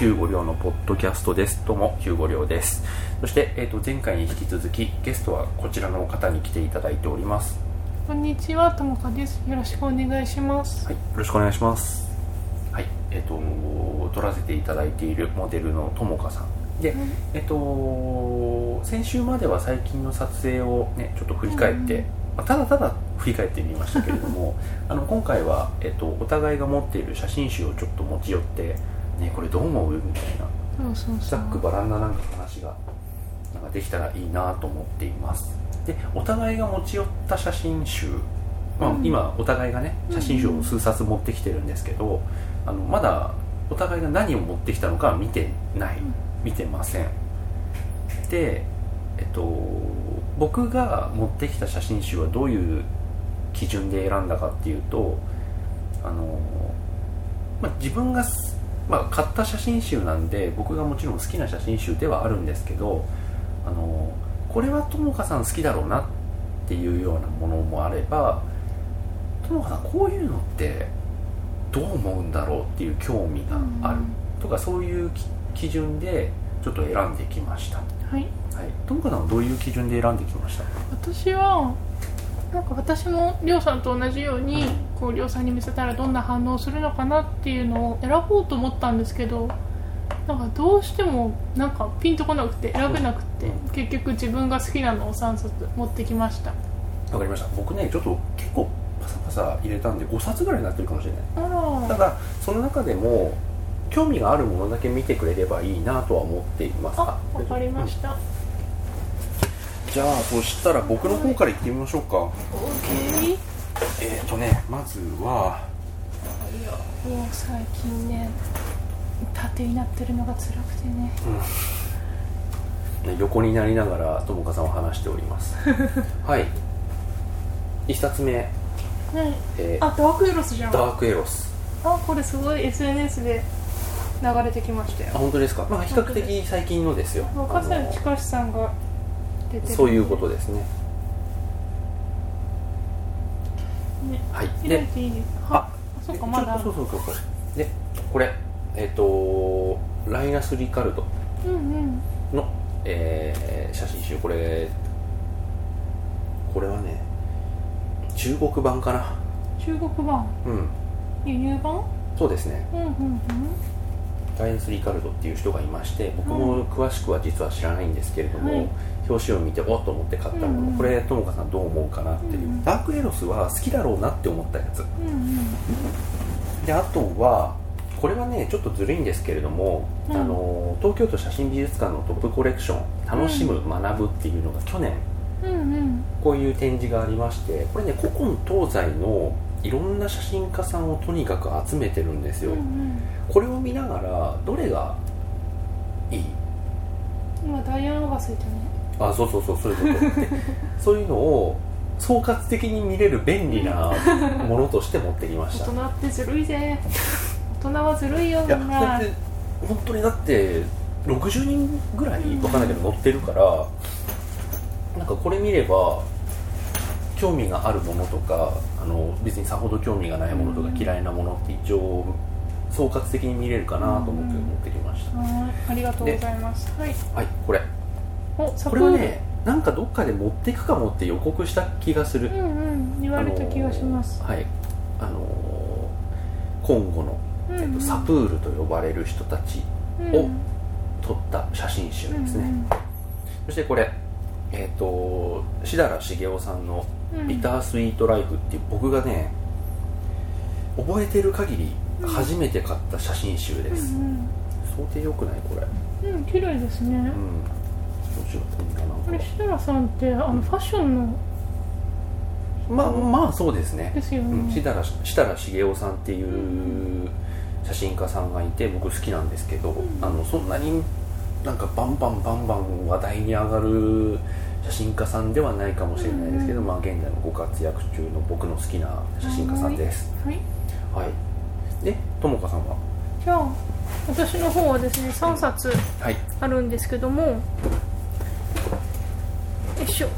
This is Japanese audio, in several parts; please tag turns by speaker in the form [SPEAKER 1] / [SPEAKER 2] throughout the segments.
[SPEAKER 1] と、ヒューゴリョウのポッドキャストです。どうも、ヒューゴリョウです。そして、えっ、と、前回に引き続き、ゲストはこちらの方に来ていただいております。
[SPEAKER 2] こんにちは、ともかです。よろしくお願いします。
[SPEAKER 1] はい、よろしくお願いします。はい、えっ、と、撮らせていただいているモデルのともかさん。で、
[SPEAKER 2] うん
[SPEAKER 1] えっ、と、先週までは最近の撮影をね、ちょっと振り返って、
[SPEAKER 2] うん
[SPEAKER 1] まあただただ振り返ってみましたけれども あの今回は、えっと、お互いが持っている写真集をちょっと持ち寄って、ね、これどう思う？みたいな。ざっくばらんななんか話がなんかできたらいいなと思っています。でお互いが持ち寄った写真集、まあ
[SPEAKER 2] うん。
[SPEAKER 1] 今お互いがね写真集を数冊持ってきてるんですけど、あのまだお互いが何を持ってきたのかは見てない、
[SPEAKER 2] うん。
[SPEAKER 1] 見てません。でえっと僕が持ってきた写真集はどういう基準で選んだかっていうとあの、まあ、自分がす、まあ、買った写真集なんで僕がもちろん好きな写真集ではあるんですけどあのこれはともかさん好きだろうなっていうようなものもあればともかさんこういうのってどう思うんだろうっていう興味がある。とかそういうき基準でちょっと選んできました。
[SPEAKER 2] はい。
[SPEAKER 1] はい、ともかさんはどういう基準で選んできました？
[SPEAKER 2] 私は、なんか私もりょうさんと同じように、こうりょうさんに見せたらどんな反応するのかなっていうのを選ぼうと思ったんですけど、なんかどうしてもなんかピンとこなくて選べなくて、結局自分が好きなのを3冊持ってきました。
[SPEAKER 1] わかりました僕ねちょっと結構パサパサ入れたんで5冊ぐらいになってるかもしれない。ただその中でも興味があるものだけ見てくれればいいなとは思っています
[SPEAKER 2] あ、わかりました。
[SPEAKER 1] じゃあそしたら僕の方から行ってみましょうか。
[SPEAKER 2] オーケー。
[SPEAKER 1] えっ、ー、とねまずはい
[SPEAKER 2] やもう最近ね縦になってるのが辛くてね。
[SPEAKER 1] ね横になりながらともかさんを話しております。はい。1冊目、
[SPEAKER 2] ね
[SPEAKER 1] えー
[SPEAKER 2] あダークエロスじゃん。
[SPEAKER 1] ダークエロス。
[SPEAKER 2] あこれすごい SNS で流れてきました
[SPEAKER 1] あ
[SPEAKER 2] よ
[SPEAKER 1] 本当ですか？まあ比較的最近のですよ。
[SPEAKER 2] 若狭近さんが
[SPEAKER 1] そういうことですね。
[SPEAKER 2] ね
[SPEAKER 1] はい。
[SPEAKER 2] 開いていい
[SPEAKER 1] あ
[SPEAKER 2] はあそっかまだ。
[SPEAKER 1] そうそうそうそうでこれえっ、とライナス・リカルド
[SPEAKER 2] うんうん。
[SPEAKER 1] の、えー写真集。これこれはね中国版かな。
[SPEAKER 2] 中国版？
[SPEAKER 1] うん。
[SPEAKER 2] 輸入版？
[SPEAKER 1] そうですね。
[SPEAKER 2] うんうんうん。
[SPEAKER 1] ライナス・リカルドっていう人がいまして僕も詳しくは実は知らないんですけれども、
[SPEAKER 2] はい
[SPEAKER 1] 表紙を見ておっと思って買ったもの、
[SPEAKER 2] うんうん。
[SPEAKER 1] これともかさんどう思うかなっていう、
[SPEAKER 2] うん。うん
[SPEAKER 1] ダークエロスは好きだろうなって思ったやつ。
[SPEAKER 2] うんうん。
[SPEAKER 1] であとはこれはねちょっとずるいんですけれども、
[SPEAKER 2] うん。
[SPEAKER 1] あの東京都写真美術館のトップコレクション「楽しむ、学ぶ」っていうのが去年
[SPEAKER 2] うんうん。
[SPEAKER 1] こういう展示がありましてこれね古今東西のいろんな写真家さんをとにかく集めてるんですよ、
[SPEAKER 2] うんうん。
[SPEAKER 1] これを見ながらどれがいい？
[SPEAKER 2] 今ダイアン・オガスいたね
[SPEAKER 1] あそうそうそうそういうことでそういうのを総括的に見れる便利な ものとして持ってきました。
[SPEAKER 2] 大人ってずるいぜ。大人はずるいよみんな。
[SPEAKER 1] 本当にだって60人ぐらいわかんないけど乗ってるから、なんかこれ見れば興味があるものとかあの別にさほど興味がないものとか
[SPEAKER 2] うん。
[SPEAKER 1] 嫌いなものって一応総括的に見れるかなと思って
[SPEAKER 2] うん
[SPEAKER 1] 持ってきました、
[SPEAKER 2] はいありがとうございます。はい。
[SPEAKER 1] はいこれこれはねなんかどっかで持っていくかもって予告した気がする、
[SPEAKER 2] うんうん言われた気がします、
[SPEAKER 1] あのーはい。あのーコンゴの、
[SPEAKER 2] うんうん。
[SPEAKER 1] えっと、サプールと呼ばれる人たち
[SPEAKER 2] うん。
[SPEAKER 1] を撮った写真集ですね、
[SPEAKER 2] うん
[SPEAKER 1] そしてこれえっ、と志田茂雄さんの
[SPEAKER 2] うん「
[SPEAKER 1] ビタースイートライフ」っていう僕がね覚えてる限り
[SPEAKER 2] うん
[SPEAKER 1] 初めて買った写真集で
[SPEAKER 2] う
[SPEAKER 1] す、
[SPEAKER 2] ん。
[SPEAKER 1] 想定良くないこれ。
[SPEAKER 2] うん、うん、綺麗ですね、
[SPEAKER 1] うんしよう
[SPEAKER 2] れ設楽さんってあのファッションの
[SPEAKER 1] まあまあそうですね。
[SPEAKER 2] ですよね、
[SPEAKER 1] うん、設楽茂雄さんっていう写真家さんがいて僕好きなんですけど、
[SPEAKER 2] ん。
[SPEAKER 1] あのそんなになんかバンバンバンバン話題に上がる写真家さんではないかもしれないですけど、
[SPEAKER 2] うん。
[SPEAKER 1] まあ現在もご活躍中の僕の好きな写真家さんです。
[SPEAKER 2] はい。
[SPEAKER 1] はい。でともかさんは？
[SPEAKER 2] じゃあ私の方はですね3冊
[SPEAKER 1] はい。
[SPEAKER 2] あるんですけどもよいしょ。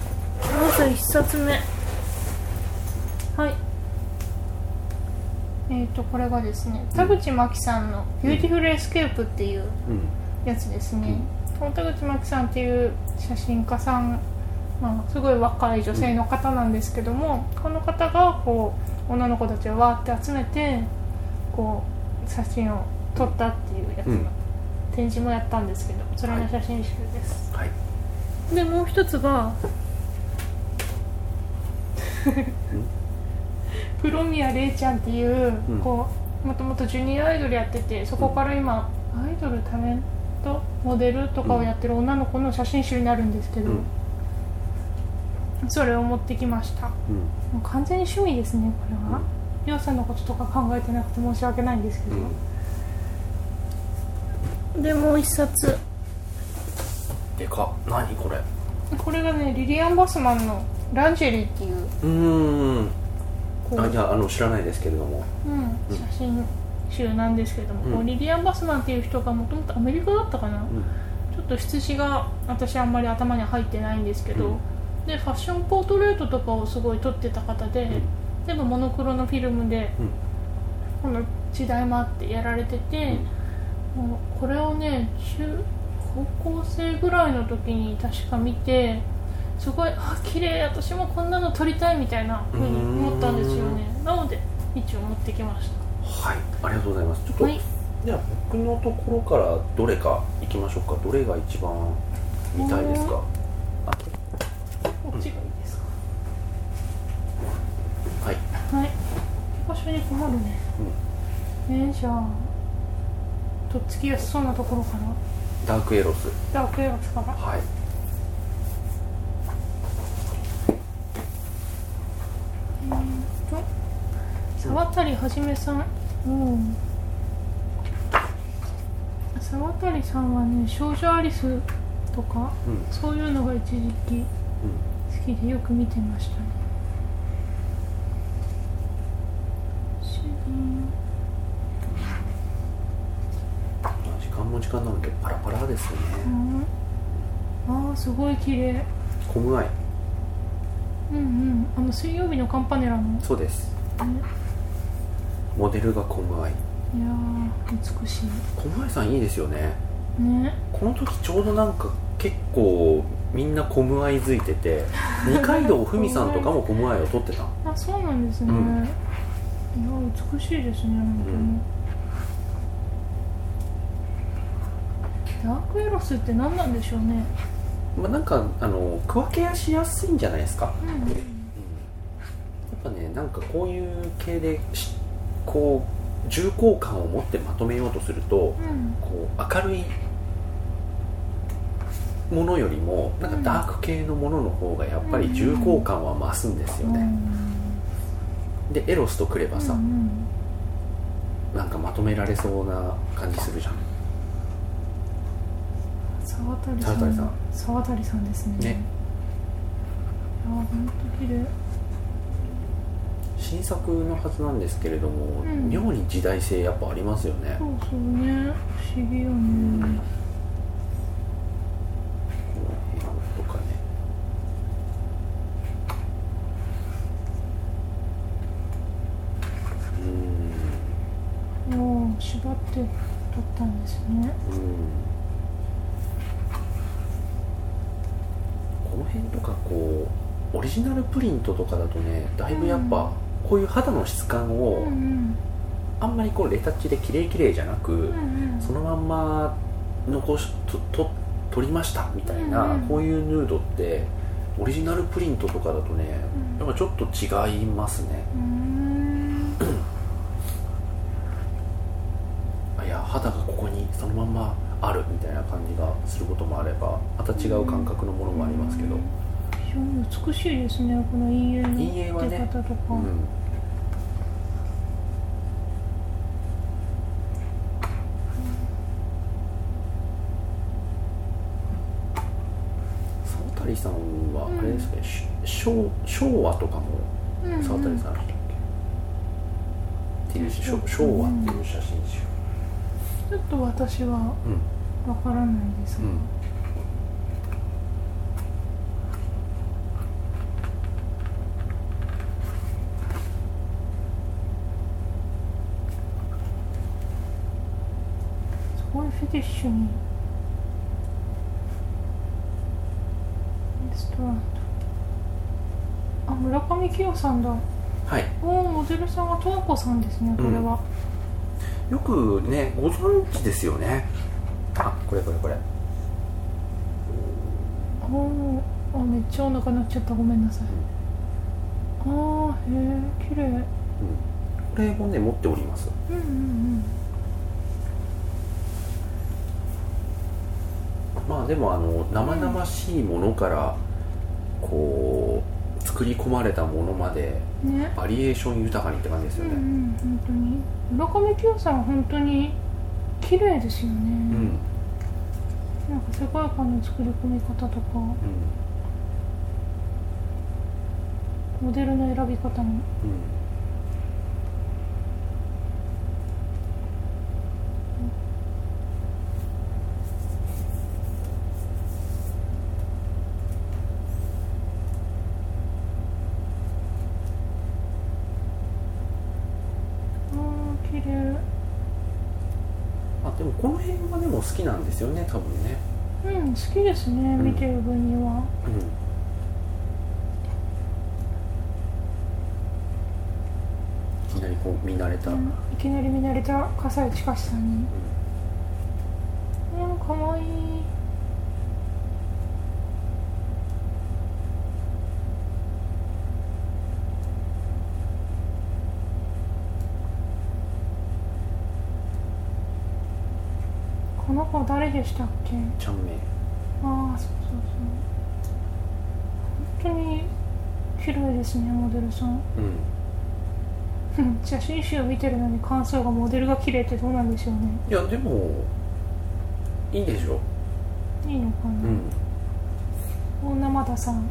[SPEAKER 2] まず1冊目。はい。えっ、とこれがですね田口真希さんの「 Beautiful Escape」っていう
[SPEAKER 1] うん。
[SPEAKER 2] やつですね、この田口真希さんっていう写真家さん、まあ、すごい若い女性の方なんですけども、この方がこう女の子たちをわーって集めてこう写真を撮ったっていうやつの、
[SPEAKER 1] うん。
[SPEAKER 2] 展示もやったんですけどそれの写真集です、
[SPEAKER 1] はい
[SPEAKER 2] でもう一つがプロミアレイちゃんっていう、
[SPEAKER 1] うん。
[SPEAKER 2] こうもともとジュニアアイドルやっててそこから今、アイドルタレントモデルとかをやってる女の子の写真集になるんですけど、
[SPEAKER 1] うん。
[SPEAKER 2] それを持ってきました。も
[SPEAKER 1] うん。
[SPEAKER 2] う完全に趣味ですねこれは、うさんのこととか考えてなくて申し訳ないんですけど、でもう一冊
[SPEAKER 1] でかっ。何これ。
[SPEAKER 2] これがねリリアン・バスマンの「ランジェリー」っていう
[SPEAKER 1] うーん。あじゃああの知らないですけれども。
[SPEAKER 2] うん、写真集なんですけども、
[SPEAKER 1] うん。
[SPEAKER 2] リリアン・バスマンっていう人がもともとアメリカだったかな、
[SPEAKER 1] うん。
[SPEAKER 2] ちょっと羊が私あんまり頭に入ってないんですけど、
[SPEAKER 1] うん。
[SPEAKER 2] でファッションポートレートとかをすごい撮ってた方で、全部モノクロのフィルムで
[SPEAKER 1] うん。
[SPEAKER 2] この時代もあってやられてて、もうこれをね中高校生ぐらいの時に確か見てすごいあ綺麗私もこんなの撮りたいみたいな風に思ったんですよね。なので一応持ってきました。
[SPEAKER 1] はい。ありがとうございます。ちょっと、
[SPEAKER 2] はい。
[SPEAKER 1] では僕のところからどれか行きましょうか。どれが一番見たいですか？あ
[SPEAKER 2] こっちがいいですか、
[SPEAKER 1] はい、
[SPEAKER 2] はい。場所に困るね。
[SPEAKER 1] うん、
[SPEAKER 2] えー、じゃあとっつきやすそうなところから
[SPEAKER 1] ダークエロス。
[SPEAKER 2] ダークエロスから
[SPEAKER 1] はい。
[SPEAKER 2] と沢渡はじめさん。うん。沢渡さんはね少女アリスとか
[SPEAKER 1] うん。
[SPEAKER 2] そういうのが一時期
[SPEAKER 1] うん。
[SPEAKER 2] 好きでよく見てましたね
[SPEAKER 1] のでパラパラですね。
[SPEAKER 2] うん。ああすごい綺麗。
[SPEAKER 1] コムアイ
[SPEAKER 2] うんうん。あの水曜日のカンパネラの、ね、
[SPEAKER 1] そうです。モデルがコムアイ
[SPEAKER 2] いやー美し
[SPEAKER 1] コムアイさんいいですよね。
[SPEAKER 2] いね。
[SPEAKER 1] この時ちょうどなんか結構みんなコムアイづいてて 二階堂ふみさんとかもコムアイを撮ってた。
[SPEAKER 2] あそうなんですね、
[SPEAKER 1] うん。
[SPEAKER 2] いや美しいですね本当に、
[SPEAKER 1] うん
[SPEAKER 2] ダークエロスって何なんでしょうね。
[SPEAKER 1] まあなんかあの区分けしやすいんじゃないですか。
[SPEAKER 2] うん
[SPEAKER 1] やっぱねなんかこういう系でしこう重厚感を持ってまとめようとすると
[SPEAKER 2] うん。
[SPEAKER 1] こう明るいものよりもなんかダーク系のものの方がやっぱり重厚感は増すんですよね、でエロスとくればさ、
[SPEAKER 2] うんうん。
[SPEAKER 1] なんかまとめられそうな感じするじゃん
[SPEAKER 2] 沢渡さん。
[SPEAKER 1] 沢渡さん。
[SPEAKER 2] ですね。
[SPEAKER 1] ね。
[SPEAKER 2] いや本当綺麗。
[SPEAKER 1] 新作のはずなんですけれども、
[SPEAKER 2] うん。
[SPEAKER 1] 妙に時代性やっぱありますよね、
[SPEAKER 2] そうそうね。不思議よね。
[SPEAKER 1] この辺とかね。う
[SPEAKER 2] おお縛って撮ったんですね。
[SPEAKER 1] んうんこの辺とかこうオリジナルプリントとかだとねだいぶやっぱ、こういう肌の質感
[SPEAKER 2] う
[SPEAKER 1] を、
[SPEAKER 2] ん。
[SPEAKER 1] あんまりこうレタッチで綺麗綺麗じゃなく、
[SPEAKER 2] うんうん。
[SPEAKER 1] そのまんま残しとと撮りましたみたいな、
[SPEAKER 2] うんうん。
[SPEAKER 1] こういうヌードってオリジナルプリントとかだとね、
[SPEAKER 2] うん。
[SPEAKER 1] やっぱちょっと違いますね。いや肌がここにそのまんまあるみたいな感じがすることもあればまた違う感覚のものもありますけど、
[SPEAKER 2] 非常に美しいですねこの陰影の出方とか、
[SPEAKER 1] うん。沢渡さんはあれですね、し昭昭和とかも
[SPEAKER 2] うんうん。
[SPEAKER 1] 沢渡さんでしたっけ、っていう昭和っていう写真集
[SPEAKER 2] ちょっと私はわからないです。が、
[SPEAKER 1] うん。
[SPEAKER 2] すごいフィティッシュに。レストラントあ村上清さんだ。
[SPEAKER 1] はい。
[SPEAKER 2] おおモデルさんはと和こさんですねこれは。
[SPEAKER 1] よくねご存知ですよね。あこれこれこれ。
[SPEAKER 2] おおあめっちゃお腹鳴っちゃった。ごめんなさい。ああへえ綺麗。うん。
[SPEAKER 1] うんこれもね持っております。
[SPEAKER 2] うんうん
[SPEAKER 1] まあでもあの生々しいものからこう作り込まれたものまで
[SPEAKER 2] ね。
[SPEAKER 1] バリエーション豊かにって感じです
[SPEAKER 2] うんう
[SPEAKER 1] よね
[SPEAKER 2] ん本当に村上清さんは本当に綺麗ですよね、
[SPEAKER 1] うん。
[SPEAKER 2] なんか世界観の作り込み方とか。
[SPEAKER 1] うん。
[SPEAKER 2] モデルの選び方も。
[SPEAKER 1] うん好きですね、
[SPEAKER 2] ん。見てる分には。
[SPEAKER 1] うん。いきなりこう見慣れた、
[SPEAKER 2] うんいきなり見慣れた笠井近さんに。うん。かわいい。この子誰でしたっけ？
[SPEAKER 1] ちゃんめい
[SPEAKER 2] ああそうそうそう。本当に綺麗ですねモデルさん。
[SPEAKER 1] うん。
[SPEAKER 2] 写真集を見てるのに感想がモデルが綺麗ってどうなんでしょうね。
[SPEAKER 1] いやでもいいでしょ。
[SPEAKER 2] いいのか
[SPEAKER 1] う
[SPEAKER 2] な、
[SPEAKER 1] ん。
[SPEAKER 2] 大生田さん。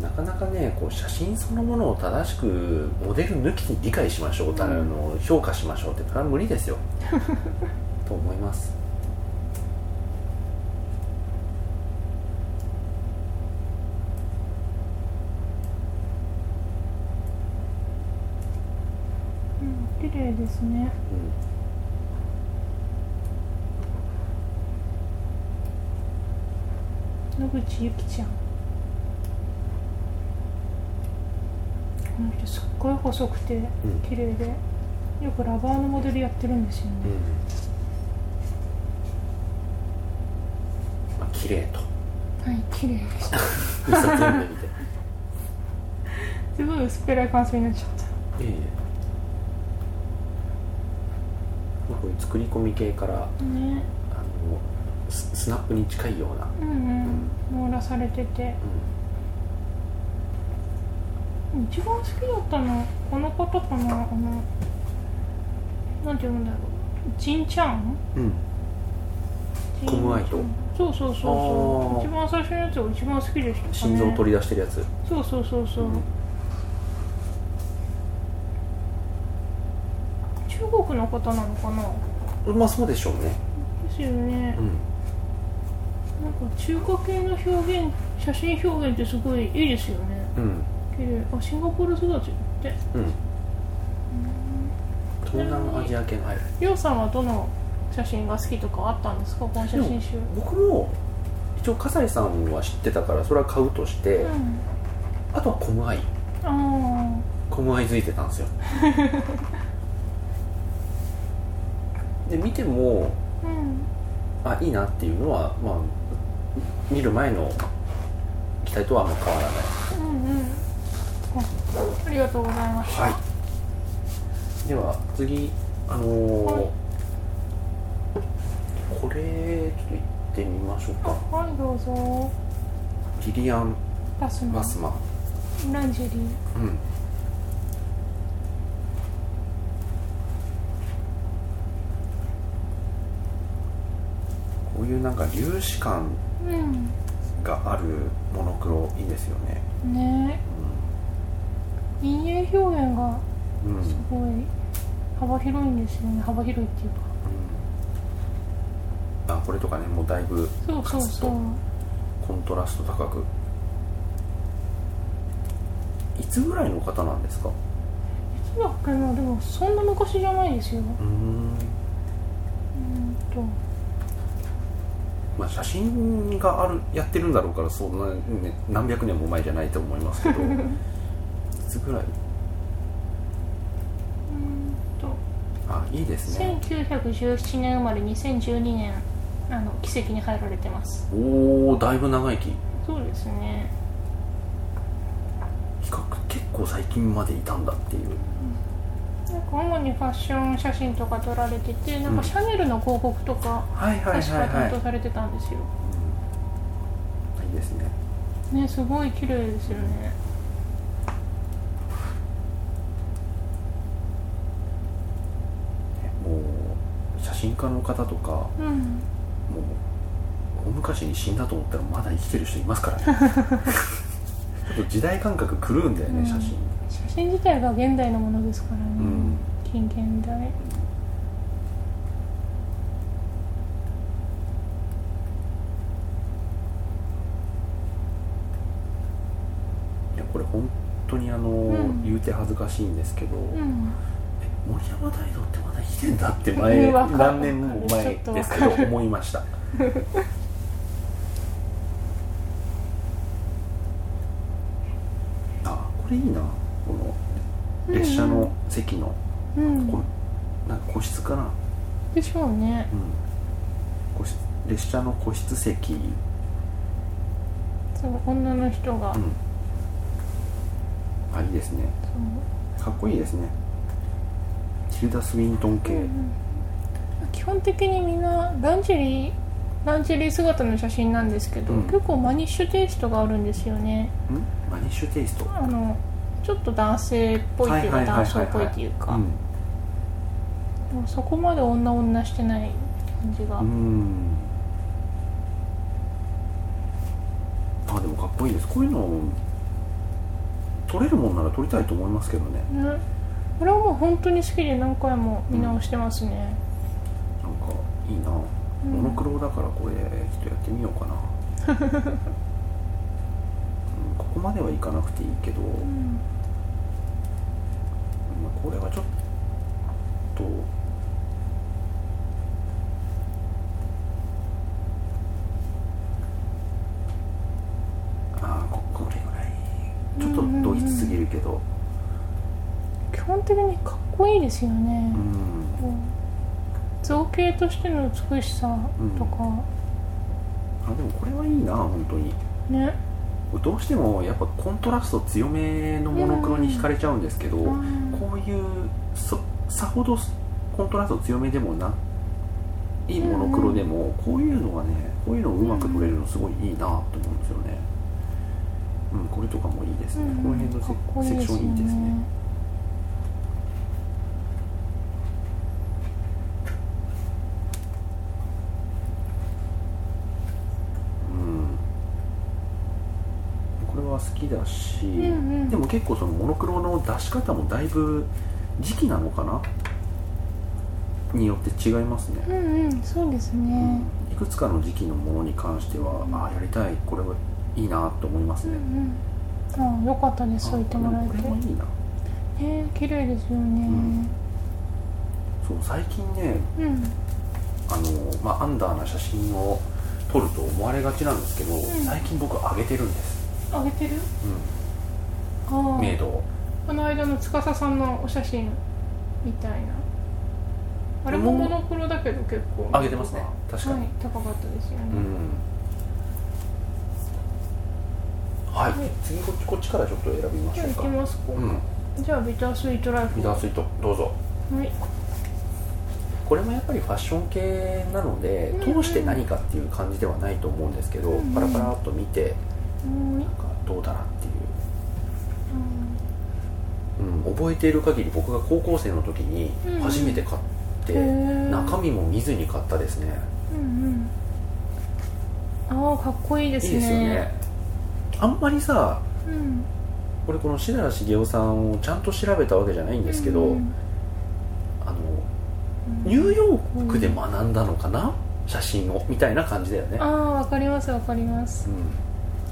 [SPEAKER 1] なかなかねこう写真そのものを正しくモデル抜きに理解しましょう、
[SPEAKER 2] うん
[SPEAKER 1] あの評価しましょうってこれは無理ですよ。と思います
[SPEAKER 2] うん綺麗ですね。
[SPEAKER 1] うん
[SPEAKER 2] 野口ゆきちゃん。この人すっごい細くて
[SPEAKER 1] ん。
[SPEAKER 2] 綺麗でよくラバーのモデルやってるんですよね、
[SPEAKER 1] うん。まあ綺麗と。
[SPEAKER 2] はい綺麗。です
[SPEAKER 1] 一冊読んでみて。
[SPEAKER 2] すごい薄っぺらい感想になっちゃった。
[SPEAKER 1] ええまあこういう作り込み系からあ
[SPEAKER 2] ね
[SPEAKER 1] のススナップに近いような、
[SPEAKER 2] うんうん。網羅されてて。一番好きだったのこの方かなあのなんて読むんだろう。ジンちゃん
[SPEAKER 1] うん。コムアイと
[SPEAKER 2] そうそうそうそう。一番最初のやつが一番好きでしたね。
[SPEAKER 1] 心臓取り出してるやつ。
[SPEAKER 2] そうそうそうそう、
[SPEAKER 1] うん
[SPEAKER 2] 国の方なのかな？
[SPEAKER 1] まあそうでしょうね。
[SPEAKER 2] ですよね。
[SPEAKER 1] う、ん。
[SPEAKER 2] なんか中華系の表現写真表現ってすごいいいですよね。
[SPEAKER 1] うん。
[SPEAKER 2] 綺麗。あシンガポール育ちって？
[SPEAKER 1] うん。東南アジア系のはい
[SPEAKER 2] りょうさんはどの写真が好きとかあったんですか？この写真集。
[SPEAKER 1] 僕も一応笠井さんは知ってたからそれは買うとして、
[SPEAKER 2] うん。
[SPEAKER 1] あとはコムアイ。
[SPEAKER 2] あ
[SPEAKER 1] コムアイ付いてたんですよ で見ても
[SPEAKER 2] あうん。
[SPEAKER 1] あいいなっていうのはまあ見る前の期待とはあんま変わらない。
[SPEAKER 2] うんうん。あありがとうございました、
[SPEAKER 1] はい。では次あのー
[SPEAKER 2] はい。
[SPEAKER 1] これちょっと行ってみましょうか。
[SPEAKER 2] はいどうぞ。
[SPEAKER 1] リリアン・
[SPEAKER 2] バスマランジェリー。
[SPEAKER 1] うんいうなんか粒子感
[SPEAKER 2] うん
[SPEAKER 1] があるモノクロいいですよね。
[SPEAKER 2] ね。陰影表現が
[SPEAKER 1] うん、うん
[SPEAKER 2] すごい幅広いんですよね。幅広いっていうか。
[SPEAKER 1] うん。あこれとかねもうだいぶ
[SPEAKER 2] そうそうそう。
[SPEAKER 1] コントラスト高く。いつぐらいの方なんですか？
[SPEAKER 2] いつだっけな？でもそんな昔じゃないですよ、
[SPEAKER 1] うん
[SPEAKER 2] と
[SPEAKER 1] まあ、写真があるやってるんだろうからそんな、ね、何百年も前じゃないと思いますけど いつぐらい？
[SPEAKER 2] うんと。
[SPEAKER 1] あいいですね。
[SPEAKER 2] 1917年生まれ2012年あの奇跡に入られてます。
[SPEAKER 1] おおだいぶ長生き。
[SPEAKER 2] そうですね。
[SPEAKER 1] 比較結構最近までいたんだっていう。
[SPEAKER 2] なん。か主にファッション写真とか撮られててなん。
[SPEAKER 1] うん
[SPEAKER 2] かシャネルの広告とか確か
[SPEAKER 1] はい
[SPEAKER 2] 担当されてたんですよ、
[SPEAKER 1] いいですね。
[SPEAKER 2] ねすごい綺麗ですよね。
[SPEAKER 1] もう写真家の方とかも
[SPEAKER 2] うん。
[SPEAKER 1] う大昔に死んだと思ったらまだ生きてる人いますからね。ちょっと時代感覚狂うんだよね、
[SPEAKER 2] うん。
[SPEAKER 1] 写真
[SPEAKER 2] 写真自体が現代のものですからね、
[SPEAKER 1] うん。
[SPEAKER 2] 近現代。
[SPEAKER 1] いやこれ本当にあの、
[SPEAKER 2] ん。
[SPEAKER 1] 言うて恥ずかしいんですけど、
[SPEAKER 2] うん。
[SPEAKER 1] 森山大道ってまだ生きてんだって前、何年も前ですけど思いました。あこれいいな列車の席の、
[SPEAKER 2] うん。
[SPEAKER 1] こなんか個室かな、
[SPEAKER 2] でしょうね。
[SPEAKER 1] うん、個室列車の個室席、うん、
[SPEAKER 2] そう女の人が、
[SPEAKER 1] あいいですね。かっこいいですね。ティルダ・スウィントン系、
[SPEAKER 2] 基本的にみんなランジェリーランジェリー姿の写真なんですけど、
[SPEAKER 1] うん。
[SPEAKER 2] 結構マニッシュテイストがあるんですよね。
[SPEAKER 1] ん？マニッシュテイスト？
[SPEAKER 2] あのちょっと男性っぽいっていうか男性っぽいっていうか、そこまで女女してない感じが、
[SPEAKER 1] うん。あでもかっこいいです。こういうの撮れるもんなら撮りたいと思いますけどね。
[SPEAKER 2] ね。これはもう本当に好きで何回も見直してますね、
[SPEAKER 1] なんかいいな、
[SPEAKER 2] うん
[SPEAKER 1] モノクロだからこれちょっとやってみようかな、うん、まではいかなくていいけど、
[SPEAKER 2] うん。
[SPEAKER 1] まあこれはちょっとああここれぐらいちょっとドイツすぎるけど。
[SPEAKER 2] 基本的にかっこいいですよね。
[SPEAKER 1] う、ん。
[SPEAKER 2] 造形としての美しさとか、
[SPEAKER 1] あでもこれはいいな本当に。
[SPEAKER 2] ね
[SPEAKER 1] どうしてもやっぱコントラスト強めのモノクロに惹かれちゃうんですけど、
[SPEAKER 2] うん。
[SPEAKER 1] こういうそさほどコントラスト強めでもないいモノクロでも、こういうのがねこういうのをうまく撮れるのすごいいいなと思うんですよね。うん。これとかもいいですね、
[SPEAKER 2] うん。
[SPEAKER 1] この辺のセクションいいですねうんこれは好きだし、
[SPEAKER 2] んうん
[SPEAKER 1] でも結構そのモノクロの出し方もだいぶ時期なのかなによって違いますね、
[SPEAKER 2] うんうんそうですね、
[SPEAKER 1] いくつかの時期のものに関しては、ああやりたいこれはいいなと思います
[SPEAKER 2] うん
[SPEAKER 1] ね、
[SPEAKER 2] うん。ああよかったです。そう言ってもらえ
[SPEAKER 1] あこれもいいな。
[SPEAKER 2] てね綺麗ですよね。
[SPEAKER 1] そう最近ね
[SPEAKER 2] うん。
[SPEAKER 1] あの、まあ、アンダーな写真を撮ると思われがちなんですけど、
[SPEAKER 2] ん。
[SPEAKER 1] 最近僕上げてるんです、
[SPEAKER 2] あげてる？あ
[SPEAKER 1] うん、
[SPEAKER 2] あ
[SPEAKER 1] 明度を
[SPEAKER 2] この間の司さんのお写真みたいな。あれもモノクロだけど結構。
[SPEAKER 1] 上げてますね。確かに、
[SPEAKER 2] はい高かったですよね、
[SPEAKER 1] うん。はい、
[SPEAKER 2] はい。
[SPEAKER 1] 次こっちこっちからちょっと選びまし
[SPEAKER 2] じゃあ行
[SPEAKER 1] ょうか
[SPEAKER 2] きますか、
[SPEAKER 1] うん。
[SPEAKER 2] じゃあビタースイートライフ。
[SPEAKER 1] ビタースイートどうぞ。
[SPEAKER 2] はい。
[SPEAKER 1] これもやっぱりファッション系なので
[SPEAKER 2] うん
[SPEAKER 1] 通して何かっていう感じではないと思うんですけど、
[SPEAKER 2] うん
[SPEAKER 1] パラパラっと見て
[SPEAKER 2] うん
[SPEAKER 1] なんかどうだなっていう、うん、覚えている限り僕が高校生の時に
[SPEAKER 2] うん。
[SPEAKER 1] 初めて買って、中身も見ずに買ったですね。
[SPEAKER 2] うんうん。ああかっこいいですね。
[SPEAKER 1] いいですよね。あんまりさ
[SPEAKER 2] うん。
[SPEAKER 1] これこの志田茂雄さんをちゃんと調べたわけじゃないんですけど、
[SPEAKER 2] うん
[SPEAKER 1] あの
[SPEAKER 2] うん。
[SPEAKER 1] ニューヨークで学んだのかな、写真を。みたいな感じだよね、
[SPEAKER 2] ああわかりますわかります。
[SPEAKER 1] うん、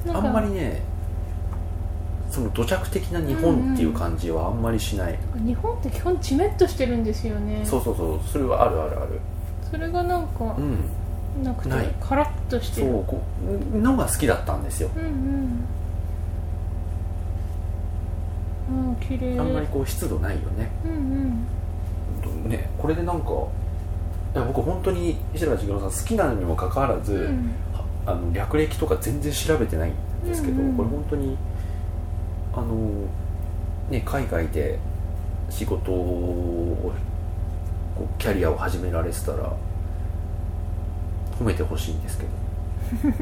[SPEAKER 1] あんまりねその土着的な日本っていう感じはあんまりしない、
[SPEAKER 2] 日本って基本ジメッとしてるんですよね。
[SPEAKER 1] そうそうそう。それはあるあるある。
[SPEAKER 2] それがなんか
[SPEAKER 1] うん。
[SPEAKER 2] なくて
[SPEAKER 1] ない。
[SPEAKER 2] カラッとしてる。
[SPEAKER 1] そうこうのが好きだったんですよ。
[SPEAKER 2] うんうん。ああ綺麗。
[SPEAKER 1] あんまりこう湿度ないよね。
[SPEAKER 2] うんうん。
[SPEAKER 1] ねこれでなんかいや僕本当に石原千尋さん好きなのにもかかわらず、
[SPEAKER 2] うん
[SPEAKER 1] あの略歴とか全然調べてないんですけど、
[SPEAKER 2] うんうん。
[SPEAKER 1] これ本当にあのね海外で仕事をキャリアを始められてたら褒めてほしいんですけど。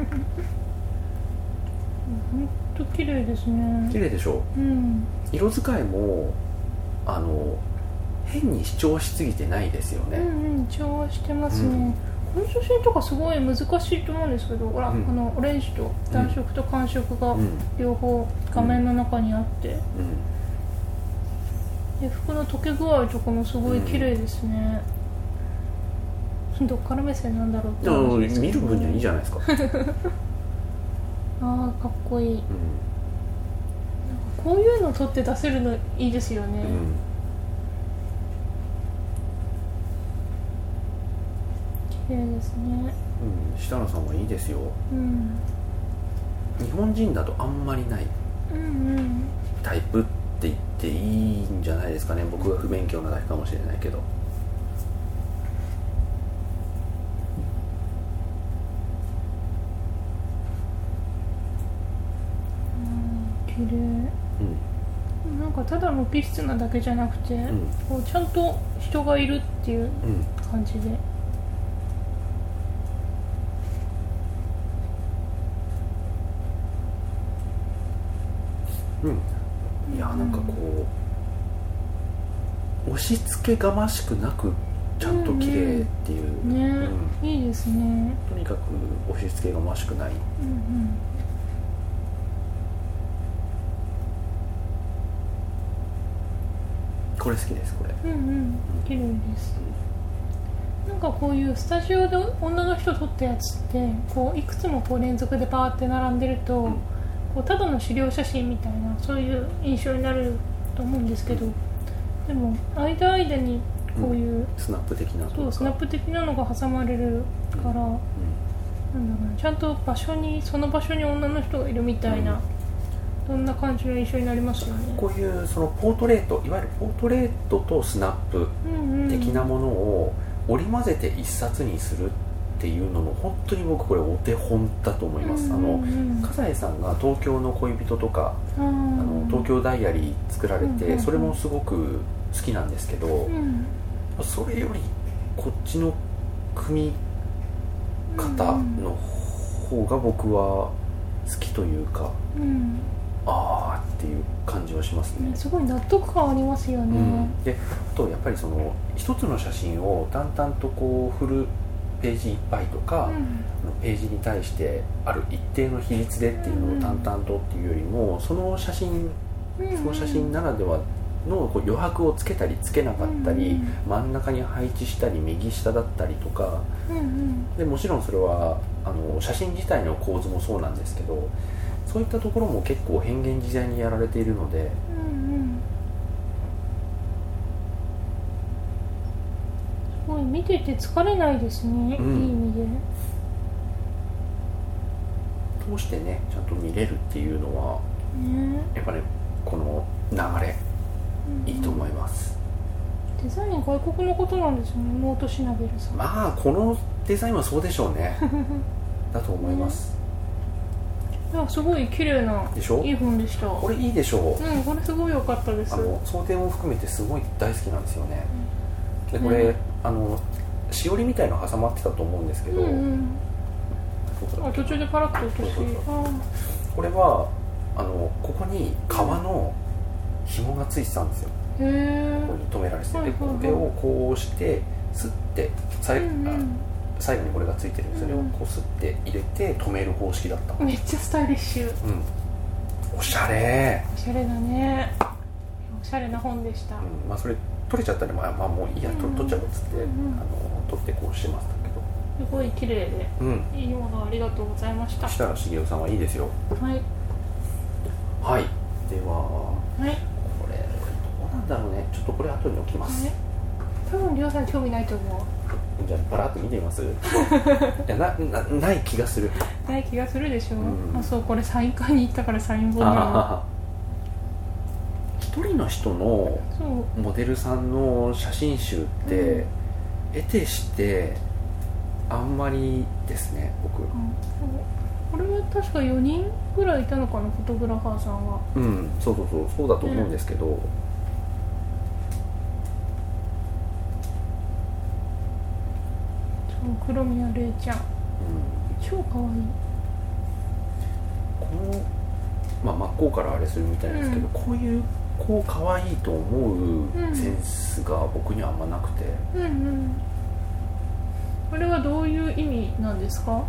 [SPEAKER 2] 本当綺麗ですね。
[SPEAKER 1] 綺麗でしょ
[SPEAKER 2] う。ん。
[SPEAKER 1] 色使いもあの変に主張しすぎてないですよね、
[SPEAKER 2] うんうん調和してますね、
[SPEAKER 1] うん
[SPEAKER 2] この写真とかすごい難しいと思うんですけどほら、
[SPEAKER 1] うん。
[SPEAKER 2] このオレンジと暖色と寒色が
[SPEAKER 1] うん。
[SPEAKER 2] 両方画面の中にあって、
[SPEAKER 1] うん。
[SPEAKER 2] で服の溶け具合とかもすごい綺麗ですね、どっから目線なんだろうって。
[SPEAKER 1] でも
[SPEAKER 2] 話ですけど
[SPEAKER 1] 見る分にはいいじゃないですか、
[SPEAKER 2] ああかっこいい。
[SPEAKER 1] うん。
[SPEAKER 2] こういうの撮って出せるのいいですよね、
[SPEAKER 1] うん
[SPEAKER 2] 綺麗ですね。
[SPEAKER 1] うん、設楽さんはいいですよ。
[SPEAKER 2] うん。
[SPEAKER 1] 日本人だとあんまりない。タイプって言っていいんじゃないですかね。僕が不勉強なだけかもしれないけど。
[SPEAKER 2] 綺麗。
[SPEAKER 1] うん。
[SPEAKER 2] なんかただのオフィスなだけじゃなくて、
[SPEAKER 1] ん。
[SPEAKER 2] こうちゃんと人がいるっていう
[SPEAKER 1] うん。
[SPEAKER 2] 感じで。
[SPEAKER 1] うんいやなんかこう押し付けがましくなくちゃんと綺麗っていう、
[SPEAKER 2] ね、
[SPEAKER 1] うん。
[SPEAKER 2] いいですね。
[SPEAKER 1] とにかく押し付けがましくない。
[SPEAKER 2] うんうん
[SPEAKER 1] これ好きですこれ。
[SPEAKER 2] うんうん。綺麗です。なんかこういうスタジオで女の人撮ったやつってこういくつもこう連続でパーって並んでると、
[SPEAKER 1] うん
[SPEAKER 2] こうただの資料写真みたいなそういう印象になると思うんですけど、でも間間にこういう、
[SPEAKER 1] スナップ的なと
[SPEAKER 2] そ
[SPEAKER 1] いう
[SPEAKER 2] スナップ的なのが挟まれるから、なんだろうなちゃんと場所にその場所に女の人がいるみたいな、そん。な感じの印象になりますよね。
[SPEAKER 1] こういうそのポートレートいわゆるポートレートとスナップ的なものを織り交ぜて一冊にするっていうのの本当に僕これお手本だと思います、あの笠井さんが東京の恋人とか
[SPEAKER 2] あ
[SPEAKER 1] あの東京ダイアリー作られてそれもすごく好きなんですけど
[SPEAKER 2] うん。
[SPEAKER 1] それよりこっちの組み方の方が僕は好きというか
[SPEAKER 2] うん。
[SPEAKER 1] ああっていう感じはしますね。
[SPEAKER 2] ね、すごい納得感ありますよね、
[SPEAKER 1] うん、であとやっぱりその一つの写真を淡々とこう振るページいっぱいとか、ページに対してある一定の比率でっていうのを淡々とっていうよりもその写真
[SPEAKER 2] うん。
[SPEAKER 1] その写真ならではのこう余白をつけたりつけなかったり、
[SPEAKER 2] うん。
[SPEAKER 1] 真ん中に配置したり右下だったりとか。
[SPEAKER 2] うんうん。
[SPEAKER 1] でもちろんそれはあの写真自体の構図もそうなんですけどそういったところも結構変幻自在にやられているので
[SPEAKER 2] うんうんすごい見てて疲れないですね、
[SPEAKER 1] うん。
[SPEAKER 2] いい意味で。
[SPEAKER 1] 通してねちゃんと見れるっていうのは
[SPEAKER 2] ね。
[SPEAKER 1] やっぱねこの流れいいと思います、
[SPEAKER 2] デザイン外国のことなんですよねノートシナベルさ。ん、
[SPEAKER 1] まあこのデザインはそうでしょうね。だと思います、
[SPEAKER 2] いやすごい綺麗な
[SPEAKER 1] でしょ？
[SPEAKER 2] いい本でした。
[SPEAKER 1] これいいでしょ？う、
[SPEAKER 2] うんこれすごい良かったです。
[SPEAKER 1] あの想定も含めてすごい大好きなんですよね、でこれ、
[SPEAKER 2] うん
[SPEAKER 1] あのしおりみたいの挟まってたと思うんですけど、
[SPEAKER 2] うんうん。あ途中でパラッと落とし
[SPEAKER 1] これはあのここに革の紐がついてたんですよ。ここに止められてて、
[SPEAKER 2] はいはい
[SPEAKER 1] これをこうしてスッてさい、
[SPEAKER 2] うんうん。
[SPEAKER 1] 最後にこれがついてるそれをこうスッて入れて止める方式だった、うん
[SPEAKER 2] めっちゃスタイリッシュ。
[SPEAKER 1] おしゃれ。
[SPEAKER 2] おしゃれだね。おしゃれな本でした、
[SPEAKER 1] うん。まあそれ取れちゃったらまあ、まあ、もういいや、取っちゃおうっつって、
[SPEAKER 2] うんうん
[SPEAKER 1] あの取ってこうしてましたけど。
[SPEAKER 2] すごい綺麗で。
[SPEAKER 1] うん。
[SPEAKER 2] いいものありがとうございました。
[SPEAKER 1] 設楽茂雄さんはいいですよ。
[SPEAKER 2] はい。
[SPEAKER 1] はい。では
[SPEAKER 2] はい。
[SPEAKER 1] これどうなんだろうね。ちょっとこれ後に置きます、
[SPEAKER 2] ね多分りょうさん興味ないと思う。
[SPEAKER 1] じゃあパラッと見てみます？いやななない気がする。
[SPEAKER 2] ない気がするでしょ、
[SPEAKER 1] う。ん。
[SPEAKER 2] あそうこれサイン会に行ったからサイン本にも
[SPEAKER 1] あー一人の人のモデルさんの写真集って、得てしてあんまりですね僕。
[SPEAKER 2] うん。これは確か4人ぐらいいたのかなフォトグラファーさんは。
[SPEAKER 1] うん。そうそうそう。そうだと思うんですけど、
[SPEAKER 2] そう黒宮玲ちゃん。
[SPEAKER 1] うん。
[SPEAKER 2] 超かわい。い
[SPEAKER 1] このまあ真っ向からあれするみたいですけど、
[SPEAKER 2] うん。
[SPEAKER 1] こういうこう可愛いと思うセンスが僕にはあんまなくて、
[SPEAKER 2] うんうん。これはどういう意味なんですか？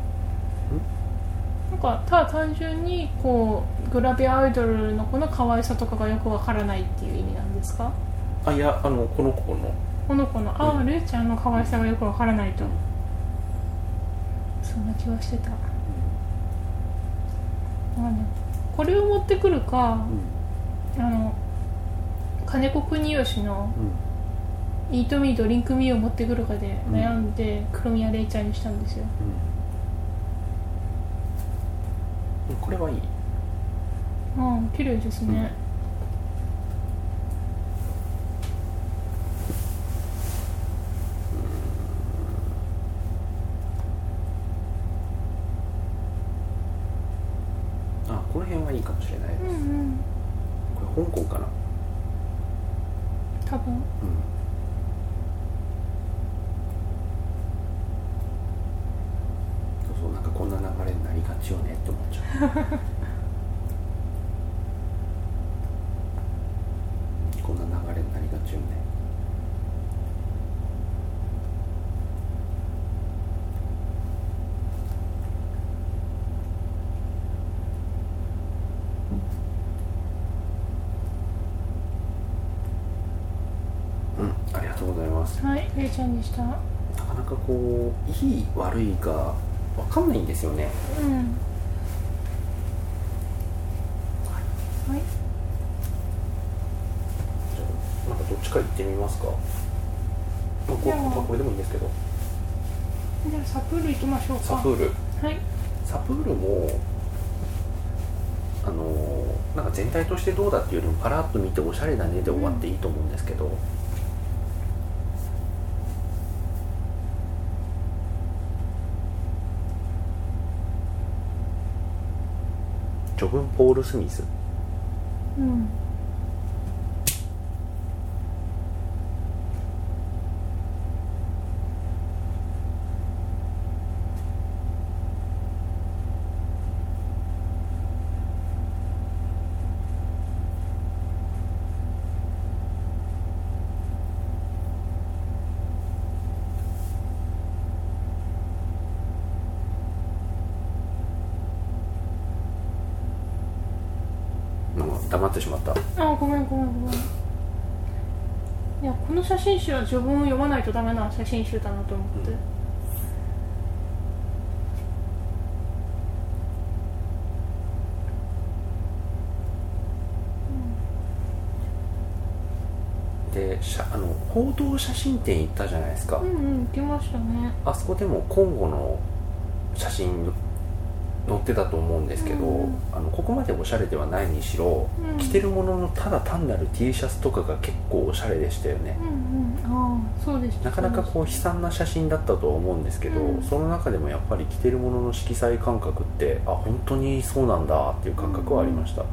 [SPEAKER 2] なんかただ単純にこうグラビアアイドルの子の可愛さとかがよくわからないっていう意味なんですか？
[SPEAKER 1] あいやあのこの子の。
[SPEAKER 2] この子の。ああ、
[SPEAKER 1] うん
[SPEAKER 2] レイちゃんの可愛さがよくわからないと、そんな気はしてた、まあね、これを持ってくるか
[SPEAKER 1] うん。
[SPEAKER 2] あの金子国吉の
[SPEAKER 1] うん「
[SPEAKER 2] イートミードリンクミー」を持ってくるかで悩んで黒宮レイちゃんにしたんですよ。
[SPEAKER 1] うん。これはいい。
[SPEAKER 2] うん綺麗ですね、
[SPEAKER 1] あこの辺はいいかもしれないです、
[SPEAKER 2] うんうん
[SPEAKER 1] これ香港かな
[SPEAKER 2] 多分
[SPEAKER 1] うんそうそうなんかこんな流れになりがちよねって思っちゃうこんな流れになりがちよねうんありがとうございます
[SPEAKER 2] はいレイちゃんでした？
[SPEAKER 1] なかなかこういい悪いが分かんないんですよね。
[SPEAKER 2] うん。はい。
[SPEAKER 1] じゃあなんかどっちか行ってみますか、まあ、こ
[SPEAKER 2] じゃあ。
[SPEAKER 1] まあこれでもいいんですけど。
[SPEAKER 2] じゃあサプール行きましょうか。
[SPEAKER 1] サプール。
[SPEAKER 2] はい。
[SPEAKER 1] サプールもあのーなんか全体としてどうだっていうよりもパラッと見ておしゃれだねで終わっていいと思うんですけど、ジョブ・ポール・スミス。
[SPEAKER 2] うん
[SPEAKER 1] か黙ってしまった
[SPEAKER 2] あごめんごめんごめんいやこの写真集は序文を読まないとダメな写真集だなと思って、
[SPEAKER 1] うん。であの報道写真展行ったじゃないですか、
[SPEAKER 2] うんうん行きましたね。
[SPEAKER 1] あそこでも今後の写真載ってたと思うんですけど、
[SPEAKER 2] うん。
[SPEAKER 1] あのここまでおしゃれではないにしろ、
[SPEAKER 2] うん。
[SPEAKER 1] 着てるもののただ単なる T シャツとかが結構おしゃれでしたよね。
[SPEAKER 2] う、んうんああそうでした。
[SPEAKER 1] なかなかこう悲惨な写真だったとは思うんですけど、
[SPEAKER 2] うん。
[SPEAKER 1] その中でもやっぱり着てるものの色彩感覚ってあ本当にそうなんだっていう感覚はありました、い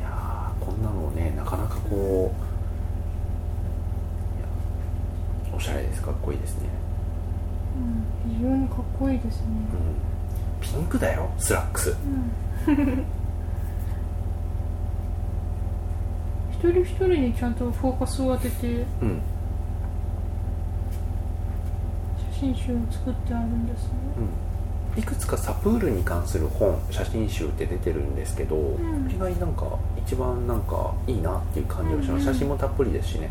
[SPEAKER 1] やーこんなのねなかなかこういやおしゃれですかっこいいですね、
[SPEAKER 2] うん、非常にかっこいいですね
[SPEAKER 1] うん、ピンクだよスラックス
[SPEAKER 2] うん 一人一人にちゃんとフォーカスを当てて
[SPEAKER 1] うん。
[SPEAKER 2] 写真集を作ってあるんですね。
[SPEAKER 1] うん、いくつかサプールに関する本写真集って出てるんですけど、
[SPEAKER 2] ん。
[SPEAKER 1] 意外になんか一番なんかいいなっていう感じがします、
[SPEAKER 2] うんうん。
[SPEAKER 1] 写真もたっぷりですしね。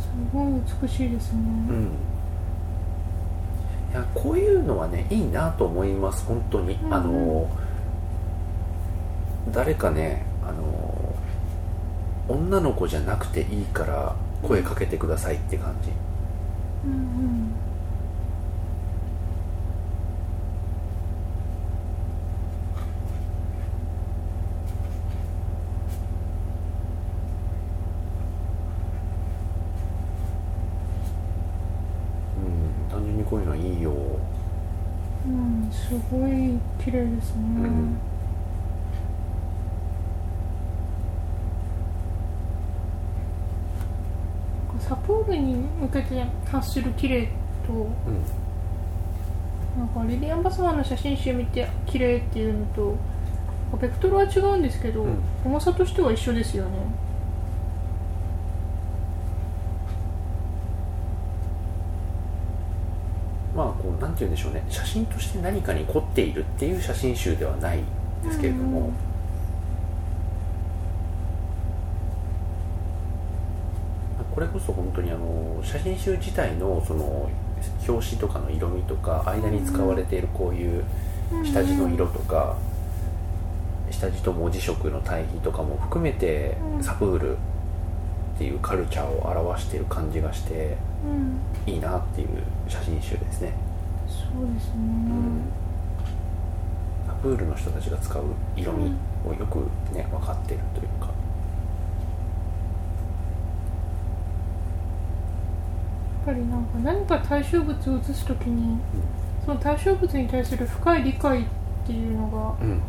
[SPEAKER 2] すごい美しいですね。
[SPEAKER 1] うんいやこういうのはねいいなと思います本当に、
[SPEAKER 2] うんうん。
[SPEAKER 1] あの誰かねあの女の子じゃなくていいから声かけてくださいって感じ。
[SPEAKER 2] うんうん
[SPEAKER 1] うん単純にこういうのはいいよ
[SPEAKER 2] うんすごい綺麗ですね、
[SPEAKER 1] ん
[SPEAKER 2] サポールに向けて発する綺麗と
[SPEAKER 1] うん。
[SPEAKER 2] なんかリリアン・バスマンの写真集見て綺麗っていうのとベクトルは違うんですけど、
[SPEAKER 1] うん。
[SPEAKER 2] 重さとしては一緒ですよね
[SPEAKER 1] まあこうなんて言うんでしょうね。写真として何かに凝っているっていう写真集ではないですけれども、
[SPEAKER 2] うん。
[SPEAKER 1] これこそ本当にあの写真集自体のその表紙とかの色味とか間に使われているこういう下地の色とか、下地と文字色の対比とかも含めて、
[SPEAKER 2] うん。
[SPEAKER 1] サプールっていうカルチャーを表している感じがして
[SPEAKER 2] うん。
[SPEAKER 1] いいなっていう写真集ですね、
[SPEAKER 2] そうですね、
[SPEAKER 1] うんサプールの人たちが使う色味をよくね分かってるというか。
[SPEAKER 2] やっぱりなんか何か対象物を写すときに、その対象物に対する深い理解っていうのが
[SPEAKER 1] うん。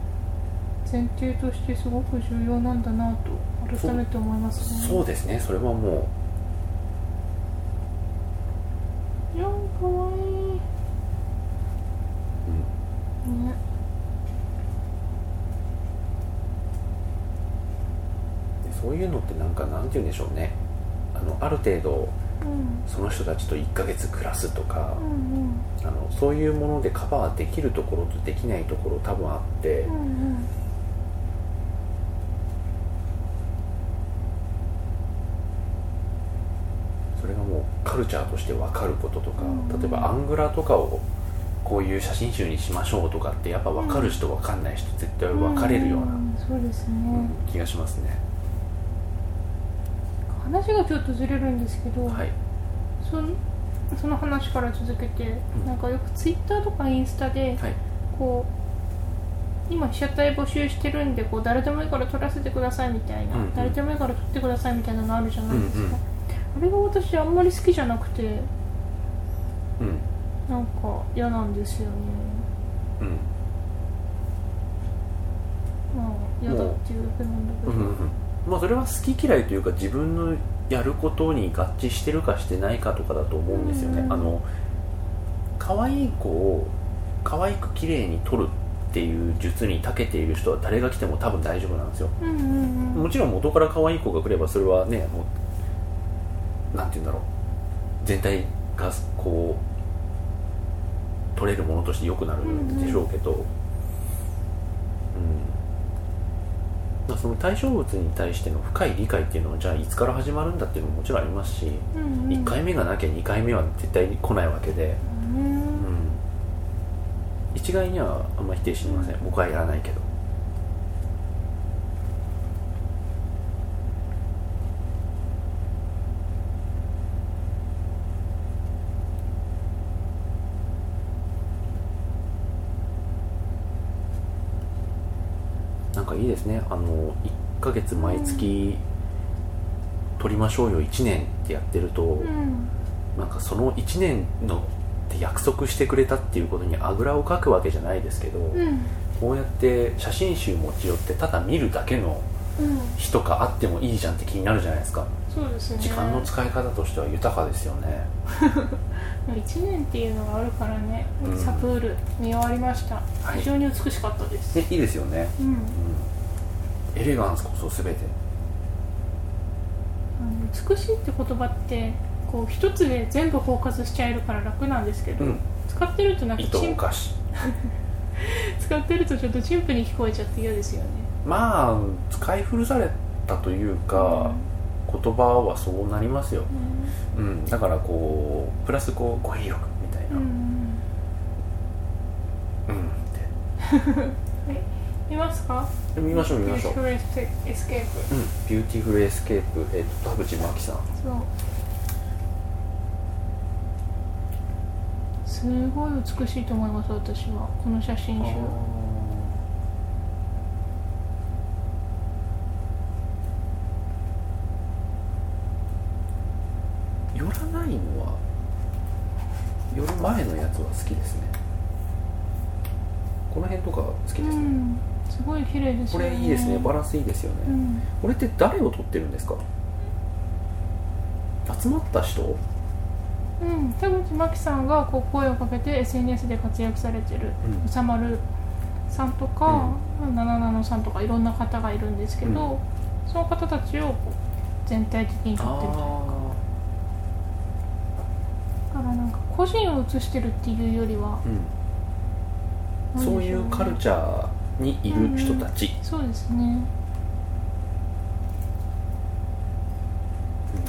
[SPEAKER 2] 前提としてすごく重要なんだなと改めて思いますね。
[SPEAKER 1] そうですね。それはも
[SPEAKER 2] いやーかわいい
[SPEAKER 1] うん
[SPEAKER 2] ね
[SPEAKER 1] でそういうのってなんかなんて言うんでしょうね。あのある程度
[SPEAKER 2] うん。
[SPEAKER 1] その人たちと1ヶ月暮らすとか
[SPEAKER 2] う、ん
[SPEAKER 1] あのそういうものでカバーできるところとできないところ多分あって、
[SPEAKER 2] うんうん
[SPEAKER 1] それがもうカルチャーとして分かることとか、
[SPEAKER 2] うん。
[SPEAKER 1] 例えばアングラとかをこういう写真集にしましょうとかってやっぱ分かる人分かんない人絶対分かれるような、気がしますね、
[SPEAKER 2] 話がちょっとずれるんですけど、
[SPEAKER 1] はい。
[SPEAKER 2] そんその話から続けて、
[SPEAKER 1] うん。
[SPEAKER 2] なんかよくツイッターとかインスタで、
[SPEAKER 1] はい。
[SPEAKER 2] こう今被写体募集してるんでこう誰でもいいから撮らせてくださいみたいな、
[SPEAKER 1] うんうん。
[SPEAKER 2] 誰でもいいから撮ってくださいみたいなのあるじゃないですか、
[SPEAKER 1] うんうん
[SPEAKER 2] あれが私あんまり好きじゃなくて
[SPEAKER 1] うん。
[SPEAKER 2] なんか嫌なんですよね。
[SPEAKER 1] うん。
[SPEAKER 2] まあ嫌だっていうだけなんだけど、
[SPEAKER 1] うんうんまあそれは好き嫌いというか自分のやることに合致してるかしてないかとかだと思うんですよね、
[SPEAKER 2] うん。
[SPEAKER 1] あの可愛い子を可愛く綺麗に撮るっていう術に長けている人は誰が来ても多分大丈夫なんですよ。
[SPEAKER 2] うんうんうん。
[SPEAKER 1] もちろん元から可愛い子が来ればそれはねもうなんて言うんだろう。全体がこう取れるものとして良くなるんでしょうけど、うんまあ、その対象物に対しての深い理解っていうのはじゃあいつから始まるんだっていうのももちろんありますし、
[SPEAKER 2] うんうん。
[SPEAKER 1] 1回目がなきゃ2回目は絶対に来ないわけで、
[SPEAKER 2] うん
[SPEAKER 1] うん、一概にはあんま否定しません。僕はやらないけどいいですね。あの1ヶ月毎月取りましょうよ。1年ってやってると、
[SPEAKER 2] うん。
[SPEAKER 1] なんかその1年のって約束してくれたっていうことにあぐらをかくわけじゃないですけど、
[SPEAKER 2] うん。
[SPEAKER 1] こうやって写真集持ち寄ってただ見るだけの
[SPEAKER 2] うん。
[SPEAKER 1] 日とかあってもいいじゃんって気になるじゃないですか。
[SPEAKER 2] そうですね。
[SPEAKER 1] 時間の使い方としては豊かですよね。
[SPEAKER 2] 1年っていうのがあるからね、
[SPEAKER 1] うん。
[SPEAKER 2] サプール見終わりました、
[SPEAKER 1] はい。
[SPEAKER 2] 非常に美しかったです、
[SPEAKER 1] でいいですよね、
[SPEAKER 2] うん。
[SPEAKER 1] うん、エレガンスこそ全て。
[SPEAKER 2] あの美しいって言葉ってこう一つで全部包括しちゃえるから楽なんですけど、
[SPEAKER 1] うん。
[SPEAKER 2] 使ってるとなんか
[SPEAKER 1] 糸お菓子
[SPEAKER 2] 使ってるとちょっと陳腐に聞こえちゃって嫌ですよね。
[SPEAKER 1] まあ使い古されたというか、言葉はそうなりますよ、うん、だからこうプラスこう語彙力みたいな、
[SPEAKER 2] うん、うん 見ますか？
[SPEAKER 1] 見ましょう見ましょう、
[SPEAKER 2] Beautiful Escape
[SPEAKER 1] うん、 Beautiful Escape、えっと田口真希さん。
[SPEAKER 2] そう。すごい美しいと思います私は。この写真集。
[SPEAKER 1] 寄らないのは寄る前のやつは好きですね。この辺とか好きですね、
[SPEAKER 2] うんすごい綺麗ですね。
[SPEAKER 1] れいいですね。バランスいいですよね、
[SPEAKER 2] うん。
[SPEAKER 1] これって誰を撮ってるんですか？集まった人？
[SPEAKER 2] うん、田口真紀さんがこう声をかけて SNS で活躍されてる
[SPEAKER 1] うん。
[SPEAKER 2] うさまるさんとか、なななのさんとかいろんな方がいるんですけど、その方たちをこう全体的に撮ってるというか。だからなんか個人を写してるっていうよりは
[SPEAKER 1] うん、そういうカルチャーにいる人たち、
[SPEAKER 2] そうですね。
[SPEAKER 1] うん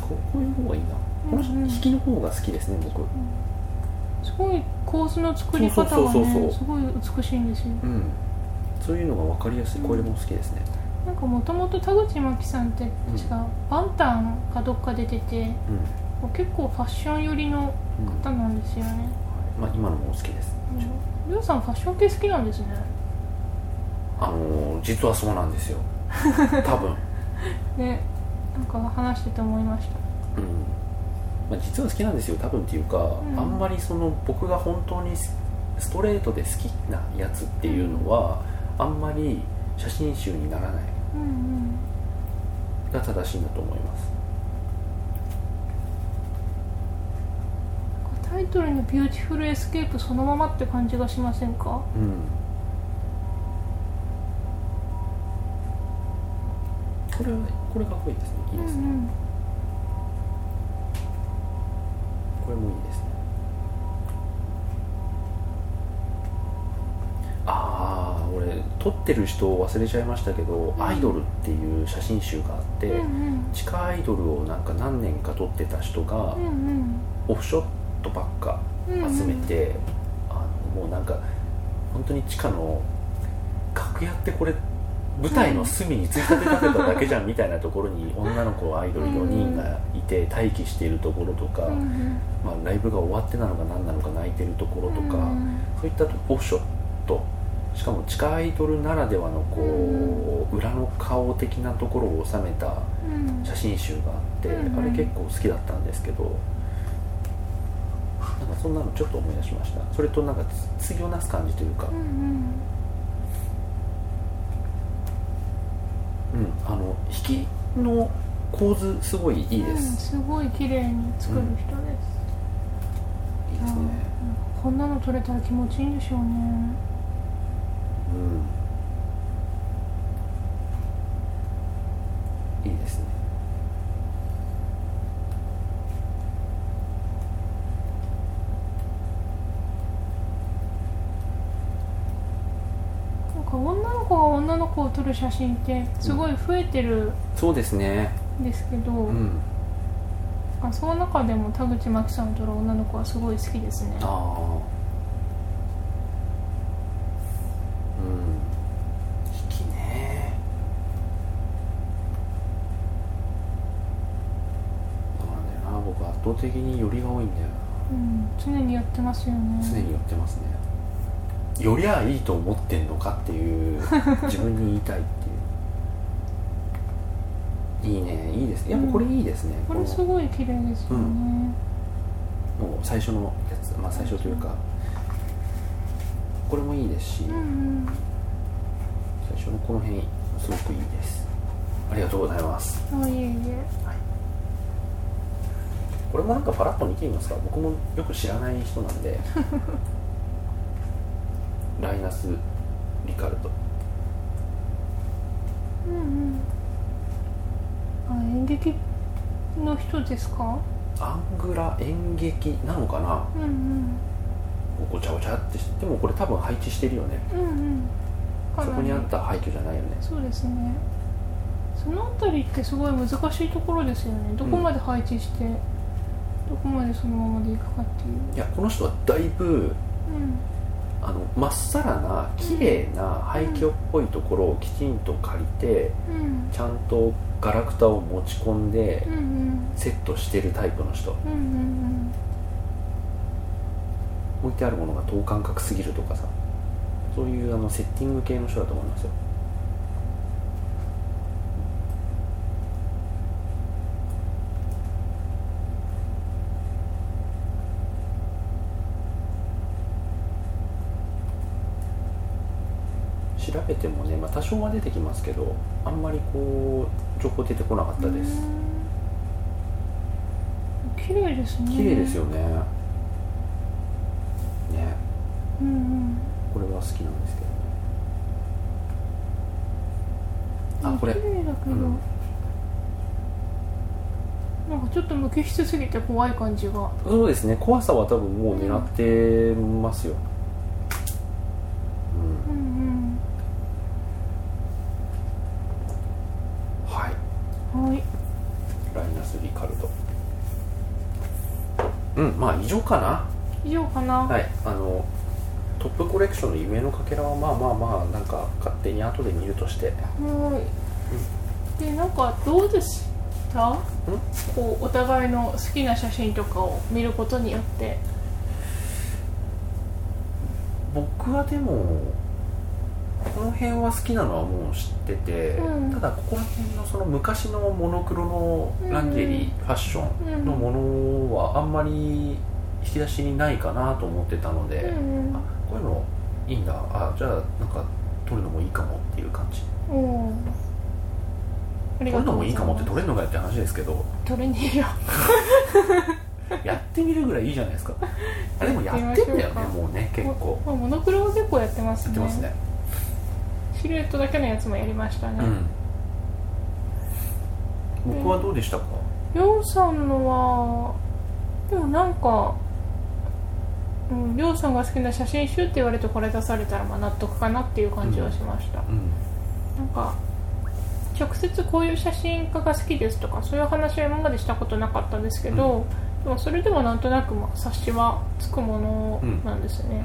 [SPEAKER 1] こうこういう方がいいな、この
[SPEAKER 2] うん。うん
[SPEAKER 1] 引きの方が好きですね僕。
[SPEAKER 2] すごい構図の作り方がねすごい美しいんですよ。
[SPEAKER 1] うん。そういうのが分かりやすい。これも好きですね。
[SPEAKER 2] なんかもともと田口真紀さんって
[SPEAKER 1] うん。
[SPEAKER 2] 確かバンタンかどっか出てて、
[SPEAKER 1] うん、
[SPEAKER 2] 結構ファッション寄りの
[SPEAKER 1] うん
[SPEAKER 2] 方なんですよね、
[SPEAKER 1] まあ、今のも好きです、
[SPEAKER 2] りょうさんファッション系好きなんですね
[SPEAKER 1] あ。のー実はそうなんですよ。多分。
[SPEAKER 2] ねなんか話してて思いました。
[SPEAKER 1] うん。まあ、実は好きなんですよ。多分っていうか、
[SPEAKER 2] ん。
[SPEAKER 1] あんまりその僕が本当にスストレートで好きなやつっていうのは、あんまり写真集にならない。
[SPEAKER 2] うんうん。
[SPEAKER 1] が正しいんだと思います。
[SPEAKER 2] タイトルの「 Beautiful Escape」そのままって感じがしませんか？
[SPEAKER 1] うんこれはこれかっこいいですね。いいですね、
[SPEAKER 2] うん
[SPEAKER 1] これもいいですね。ああ俺撮ってる人を忘れちゃいましたけど、アイドルっていう写真集があって、
[SPEAKER 2] うんうん。
[SPEAKER 1] 地下アイドルをなんか何年か撮ってた人が
[SPEAKER 2] うんうん。
[SPEAKER 1] オフショットばっか集めて、あのもうなんか本当に地下の楽屋ってこれ舞台の隅についたて立てただけじゃんみたいなところに女の子アイドル4人がいて待機しているところとか、まあ、ライブが終わってなのか何なのか泣いてるところとか、
[SPEAKER 2] うん
[SPEAKER 1] そういったオフショット。しかも地下アイドルならではのこう、裏の顔的なところを収めた
[SPEAKER 2] うん。
[SPEAKER 1] 写真集があって、あれ結構好きだったんですけどなんかそんなのちょっと思い出しました。それとなんかつ対をなす感じというか。
[SPEAKER 2] うんうん
[SPEAKER 1] うんあの構図すごいいいで
[SPEAKER 2] うん
[SPEAKER 1] す、
[SPEAKER 2] すごい綺麗に作る人です、
[SPEAKER 1] いいですね。
[SPEAKER 2] うんこんなの撮れたら気持ちいいんでしょうね。
[SPEAKER 1] うん。いいですね
[SPEAKER 2] なんか女の子が女の子を撮る写真ってすごい増えてる
[SPEAKER 1] そうですね。
[SPEAKER 2] んですけど、
[SPEAKER 1] うん。
[SPEAKER 2] あその中でも田口真紀さんを撮る女の子はすごい好きですね。
[SPEAKER 1] ああうん。引きね。そうなんだよな。僕圧倒的に寄りが多いんだよ
[SPEAKER 2] うん、常にやってますよね。
[SPEAKER 1] な常に寄ってますね寄りゃいいと思ってんのかっていう自分に言いたいっていう。いいね。いいですね。やっぱこれいいですね、
[SPEAKER 2] これ
[SPEAKER 1] の
[SPEAKER 2] すごい綺麗ですよね、
[SPEAKER 1] もう最初のやつ。まあ最初というかこれもいいですし、
[SPEAKER 2] うんうん。
[SPEAKER 1] 最初のこの辺すごくいいです。ありがとうございます。
[SPEAKER 2] あいえいえ。
[SPEAKER 1] これもなんかパラッと見てみますか。僕もよく知らない人なんで ライナス・リカルド
[SPEAKER 2] うんうん。あ演劇の人ですか？
[SPEAKER 1] アングラ演劇なのかな？
[SPEAKER 2] うんうん。
[SPEAKER 1] ごちゃごちゃってしてでもこれ多分配置してるよね。
[SPEAKER 2] うんうん。
[SPEAKER 1] そこにあった廃墟じゃないよね。
[SPEAKER 2] そうですね。そのあたりってすごい難しいところですよね。どこまで配置して、どこまでそのままでいくかっていう。
[SPEAKER 1] いやこの人はだいぶ
[SPEAKER 2] うん
[SPEAKER 1] ああのまっさらな綺麗な廃墟っぽいところをきちんと借りて
[SPEAKER 2] うん。
[SPEAKER 1] ちゃんとガラクタを持ち込んで
[SPEAKER 2] うんうん。
[SPEAKER 1] セットしてるタイプの人。
[SPEAKER 2] うんうん。
[SPEAKER 1] 置いてあるものが等間隔すぎるとかさ。そういうあのセッティング系の人だと思いますよ調べてもね、まあ、多少は出てきますけどあんまりこう情報出てこなかったです。
[SPEAKER 2] うん。綺麗ですね。
[SPEAKER 1] 綺麗ですよね。ね。
[SPEAKER 2] うんうん。
[SPEAKER 1] これは好きなんですけどね。あこれ。
[SPEAKER 2] 綺麗だけど、
[SPEAKER 1] うん。
[SPEAKER 2] なんかちょっと無機質すぎて怖い感じが。
[SPEAKER 1] そうですね。怖さは多分もう狙ってますよ、うん
[SPEAKER 2] うんうん
[SPEAKER 1] はい
[SPEAKER 2] はい
[SPEAKER 1] ライナス・リカルドうんまあ以上かな？
[SPEAKER 2] 以上かな、
[SPEAKER 1] はい。あのトップコレクションの夢のかけらはまあまあまあなんか勝手に後で見るとして。
[SPEAKER 2] はい。でなんかどうでした？こうお互いの好きな写真とかを見ることによって。
[SPEAKER 1] 僕はでもこの辺は好きなのはもう知ってて、
[SPEAKER 2] うん。
[SPEAKER 1] ただここら辺のその昔のモノクロのランジェリー、
[SPEAKER 2] うん。
[SPEAKER 1] ファッションのものはあんまり引き出しにないかなと思ってたので、
[SPEAKER 2] うん
[SPEAKER 1] あこういうのいいんだあじゃあなんか撮るのもいいかもっていう感じ。
[SPEAKER 2] う。ん
[SPEAKER 1] 撮るのもいいかもって撮
[SPEAKER 2] ま
[SPEAKER 1] れるのかよって話ですけど。
[SPEAKER 2] す撮れねえよ。
[SPEAKER 1] やってみるぐらいいいじゃないですか。あでもやってんだよねもうね結構。
[SPEAKER 2] まあモノクロは結構やってますね。
[SPEAKER 1] やってますね。
[SPEAKER 2] シルエットだけのやつもやりましたね、
[SPEAKER 1] うん。僕はどうでしたか、
[SPEAKER 2] りょうさんのはでもなんかうん。りょうさんが好きな写真集って言われてこれ出されたらまあ納得かなっていう感じはしました、
[SPEAKER 1] うん。
[SPEAKER 2] なんか直接こういう写真家が好きですとかそういう話は今までしたことなかったんですけど、でもそれでもなんとなくまあ察しはつくものなんですね、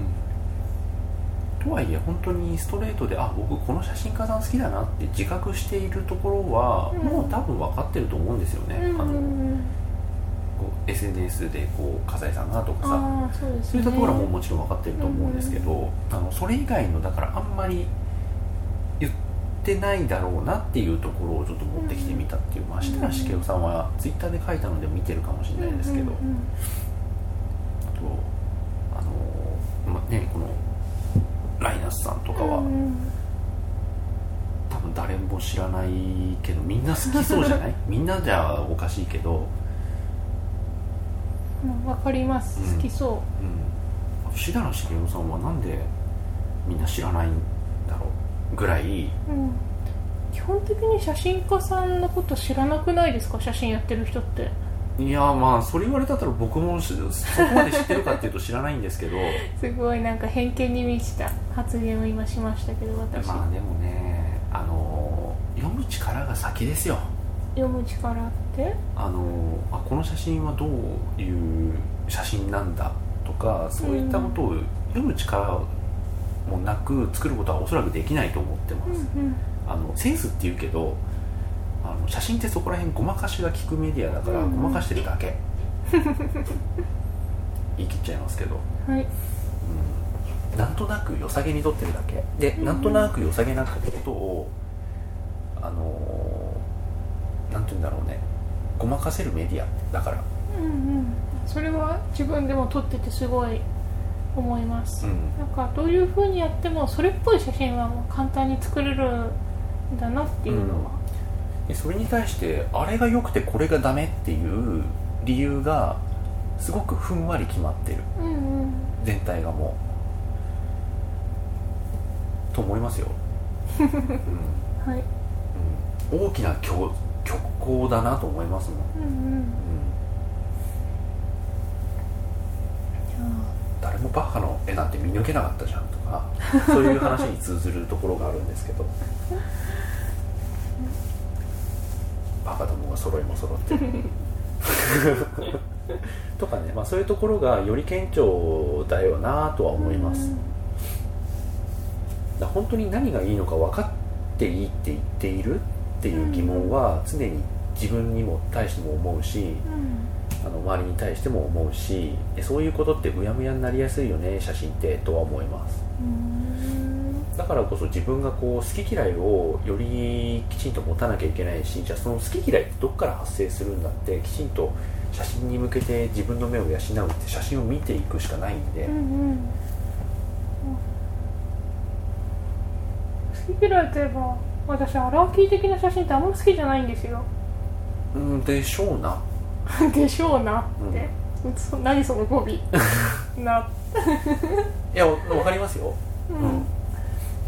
[SPEAKER 1] とはいえ本当にストレートであ僕この写真家さん好きだなって自覚しているところは、
[SPEAKER 2] うん。
[SPEAKER 1] もう多分分かってると思うんですよね、
[SPEAKER 2] うん。
[SPEAKER 1] あの SNS でこう笠井さんがとかさ
[SPEAKER 2] ああそうね。
[SPEAKER 1] いったところはもうもちろん分かってると思うんですけど、あのそれ以外のだからあんまり言ってないだろうなっていうところをちょっと持ってきてみたっていう、まあ設楽茂雄さんはツイッターで書いたので見てるかもしれないですけど、
[SPEAKER 2] うんうんうん。
[SPEAKER 1] あとあの、まね、このライナスさんとかは、
[SPEAKER 2] うん。
[SPEAKER 1] 多分誰も知らないけどみんな好きそうじゃない？みんなじゃおかしいけど、
[SPEAKER 2] うんわかります。
[SPEAKER 1] うん。
[SPEAKER 2] 好きそ
[SPEAKER 1] う。ん、志田の茂雄さんはなんでみんな知らないんだろう？ぐらい、
[SPEAKER 2] う、うん、基本的に写真家さんのこと知らなくないですか？写真やってる人って。
[SPEAKER 1] いやまあそれ言われたら僕もしそこまで知ってるかっていうと知らないんですけど。
[SPEAKER 2] すごいなんか偏見に満ちた発言を今しましたけど私、
[SPEAKER 1] まあでもねあの読む力が先ですよ。
[SPEAKER 2] 読む力。って
[SPEAKER 1] あのあこの写真はどういう写真なんだとかそういったことを読む力もなく作ることはおそらくできないと思ってます、
[SPEAKER 2] うんうん。
[SPEAKER 1] あのセンスっていうけどあの写真ってそこら辺ごまかしが効くメディアだから
[SPEAKER 2] うんうん。
[SPEAKER 1] ごまかしてるだけ。言い切っちゃいますけど、
[SPEAKER 2] はい。
[SPEAKER 1] うん、なんとなく良さげに撮ってるだけ。で、
[SPEAKER 2] うん
[SPEAKER 1] なんとなく良さげなことをあのーなんて言うんだろうねごまかせるメディアだから。
[SPEAKER 2] うんうん。それは自分でも撮っててすごい思います、
[SPEAKER 1] うん。
[SPEAKER 2] なんかどういう風にやってもそれっぽい写真はもう簡単に作れるんだなっていうのは、
[SPEAKER 1] でそれに対してあれが良くてこれがダメっていう理由がすごくふんわり決まってる。
[SPEAKER 2] うん、うん。
[SPEAKER 1] 全体がもう。と思いますよ、うん。
[SPEAKER 2] はい。
[SPEAKER 1] うん、大きな強虚構だなと思いますもん、
[SPEAKER 2] うんうん。
[SPEAKER 1] うん、誰もバッハの絵なんて見抜けなかったじゃんとかそういう話に通ずるところがあるんですけど。バカどもが揃いも揃って。とかね、まあ、そういうところがより顕著だよなとは思います、
[SPEAKER 2] うん。
[SPEAKER 1] だ本当に何がいいのか分かっていいって言っているっていう疑問は常に自分にも対しても思うしあの周りに対しても思うしそういうことってうやむやになりやすいよね写真ってとは思います。だからこそ自分がこう好き嫌いをよりきちんと持たなきゃいけないしじゃあその好き嫌いってどこから発生するんだってきちんと写真に向けて自分の目を養うって写真を見ていくしかないんで、
[SPEAKER 2] うんうん。好き嫌いといえば私アラーキー的な写真ってあんま好きじゃないんですよ。
[SPEAKER 1] うんでしょうな。
[SPEAKER 2] でしょうな。って、そ何その語尾。な、
[SPEAKER 1] いやわ分かりますよ。
[SPEAKER 2] うん。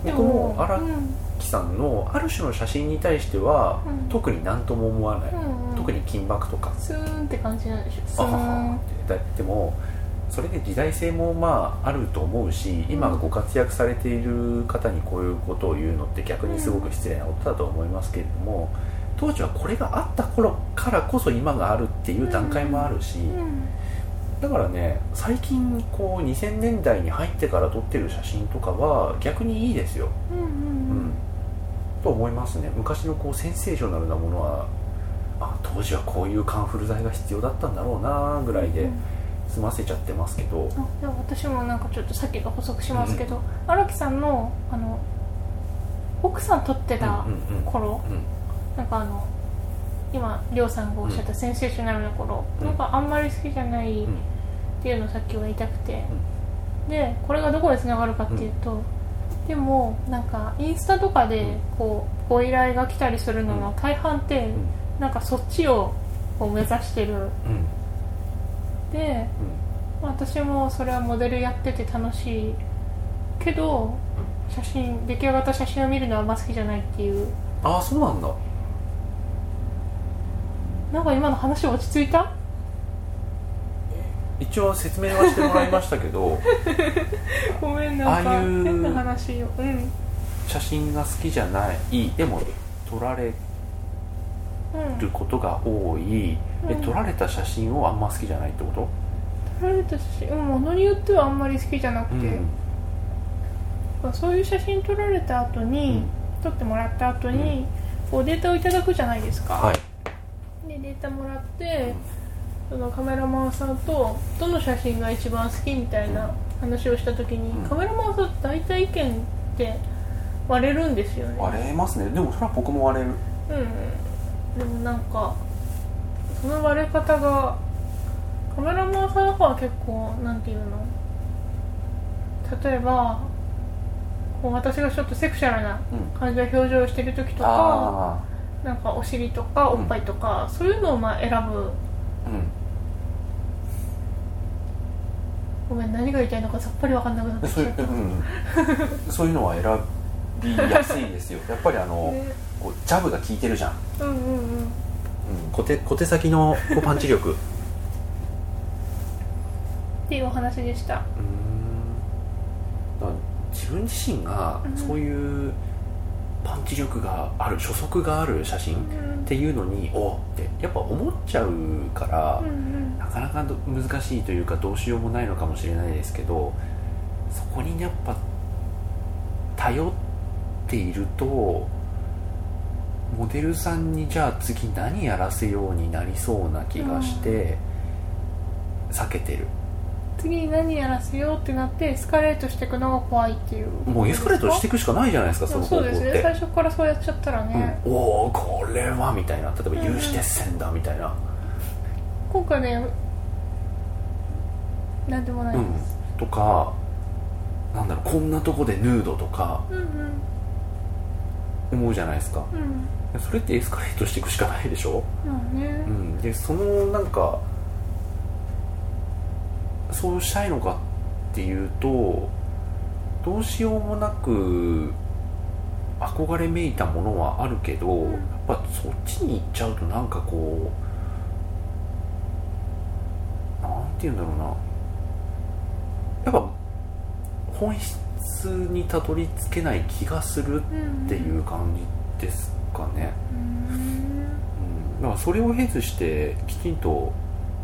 [SPEAKER 2] で
[SPEAKER 1] 僕も荒
[SPEAKER 2] うん
[SPEAKER 1] 木さんのある種の写真に対しては、
[SPEAKER 2] うん。
[SPEAKER 1] 特に何とも思わない、
[SPEAKER 2] うんうん。
[SPEAKER 1] 特に金箔とか。
[SPEAKER 2] スーンって感じなんでしょスー
[SPEAKER 1] あはは。
[SPEAKER 2] ン
[SPEAKER 1] って。だでもそれで時代性もまああると思うし今ご活躍されている方にこういうことを言うのって逆にすごく失礼なことだと思いますけれども当時はこれがあった頃からこそ今があるっていう段階もあるし、
[SPEAKER 2] うん。
[SPEAKER 1] だからね最近こう2000年代に入ってから撮ってる写真とかは逆にいいですよ、
[SPEAKER 2] うん
[SPEAKER 1] と思いますね。昔のこうセンセーショナルなものはあ当時はこういうカンフル剤が必要だったんだろうなぐらいで
[SPEAKER 2] うん
[SPEAKER 1] 済ませちゃってますけど、
[SPEAKER 2] あでも私もなんかちょっとさっきと補足しますけど荒、木さんのあの奥さん撮ってた
[SPEAKER 1] うんうんうん
[SPEAKER 2] 頃、
[SPEAKER 1] うん。
[SPEAKER 2] なんかあの今りょうさんがおっしゃったセンセーショナルな頃、
[SPEAKER 1] うん。
[SPEAKER 2] なんかあんまり好きじゃないっ
[SPEAKER 1] うん。
[SPEAKER 2] ていうのをさっきは言いたくて、でこれがどこでつながるかっていうと、でもなんかインスタとかでこうご依頼が来たりするのの大半って、なんかそっちをこう目指してる
[SPEAKER 1] うんうん
[SPEAKER 2] でまあ私もそれはモデルやってて楽しいけど写真出来上がった写真を見るのはあんま好きじゃないっていう。
[SPEAKER 1] ああそうなんだ。
[SPEAKER 2] なんか今の話落ち着いた？
[SPEAKER 1] 一応説明はしてもらいましたけど
[SPEAKER 2] ごめんなんか変な話ようん。
[SPEAKER 1] 写真が好きじゃない。でも撮られ
[SPEAKER 2] うん
[SPEAKER 1] ることが多い、で
[SPEAKER 2] うん。
[SPEAKER 1] 撮られた写真をあんま好きじゃないってこと？
[SPEAKER 2] 撮られた写真うんものによってはあんまり好きじゃなくて、そういう写真撮られた後に、撮ってもらった後に、こうデータをいただくじゃないですか、
[SPEAKER 1] はい。
[SPEAKER 2] でデータもらってそのカメラマンさんとどの写真が一番好きみたいな話をした時に、
[SPEAKER 1] うん。
[SPEAKER 2] カメラマンさんと大体意見って割れるんですよね。
[SPEAKER 1] 割れますね。でもそれは僕も割れる。
[SPEAKER 2] うんでもなんかその割れ方がカメラマンさんの方は結構なんていうの？例えばこう私がちょっとセクシャルな
[SPEAKER 1] うん。
[SPEAKER 2] 感じの表情をしてる時とか
[SPEAKER 1] あ
[SPEAKER 2] なんかお尻とかおっぱいとか、そういうのをまあ選ぶ。
[SPEAKER 1] あうん。
[SPEAKER 2] ごめん何が言いたいのかさっぱり分かんなくなってき
[SPEAKER 1] そういう,、
[SPEAKER 2] ちゃった、
[SPEAKER 1] うん、そういうのは選びやすいですよ。やっぱりあの、
[SPEAKER 2] ね
[SPEAKER 1] こうジャブが効いてるじゃん、
[SPEAKER 2] うんうんうん。
[SPEAKER 1] うん、小手小手先のこうパンチ力。う
[SPEAKER 2] っていうお話でした。
[SPEAKER 1] ーん。自分自身が
[SPEAKER 2] うん。
[SPEAKER 1] そういうパンチ力がある初速がある写真っ
[SPEAKER 2] うん。
[SPEAKER 1] ていうのにおってやっぱ思っちゃうから、
[SPEAKER 2] うんうん。
[SPEAKER 1] なかなかど難しいというかどうしようもないのかもしれないですけどそこにやっぱ頼っているとモデルさんにじゃあ次何やらせようになりそうな気がして、避けてる。
[SPEAKER 2] 次に何やらせようってなってエスカレートしていくのが怖いっていう。
[SPEAKER 1] もうエスカレートしていくしかないじゃないですかその方
[SPEAKER 2] そうですね。最初からそうやっちゃったらね、
[SPEAKER 1] うん、おおこれはみたいな。例えば有刺鉄線だみたいな、
[SPEAKER 2] 今回ねなんでもない
[SPEAKER 1] うん。
[SPEAKER 2] です、
[SPEAKER 1] とかなんだろうこんなとこでヌードとか。
[SPEAKER 2] うん、うん。
[SPEAKER 1] 思うじゃないですか。
[SPEAKER 2] うん
[SPEAKER 1] それってエスカレートしていくしかないでしょ、
[SPEAKER 2] まあね。
[SPEAKER 1] うん、でそのなんかそうしたいのかっていうとどうしようもなく憧れめいたものはあるけど、
[SPEAKER 2] うん。
[SPEAKER 1] やっぱそっちに行っちゃうとなんかこうなんて言うんだろうな。やっぱ本質にたどり着けない気がする
[SPEAKER 2] うん
[SPEAKER 1] っていう感じですかね、
[SPEAKER 2] うん。
[SPEAKER 1] うん、だからそれを経ずしてきちんと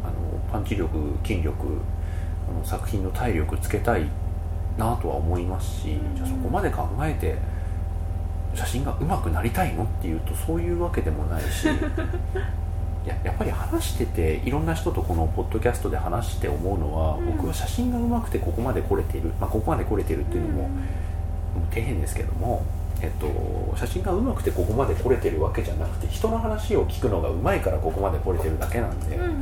[SPEAKER 1] あのパンチ力筋力あの作品の体力つけたいっなとは思いますし、
[SPEAKER 2] ん。
[SPEAKER 1] じゃあそこまで考えて写真が上手くなりたいのっていうとそういうわけでもないしい ややっぱり話してていろんな人とこのポッドキャストで話して思うのは、
[SPEAKER 2] うん。
[SPEAKER 1] 僕は写真が上手くてここまで来れている、まあ、ここまで来れてるっていうのも、もう底辺ですけども、えっと、写真が上手くてここまで来れてるわけじゃなくて人の話を聞くのが上手いからここまで来れてるだけなんで。
[SPEAKER 2] うんうん
[SPEAKER 1] う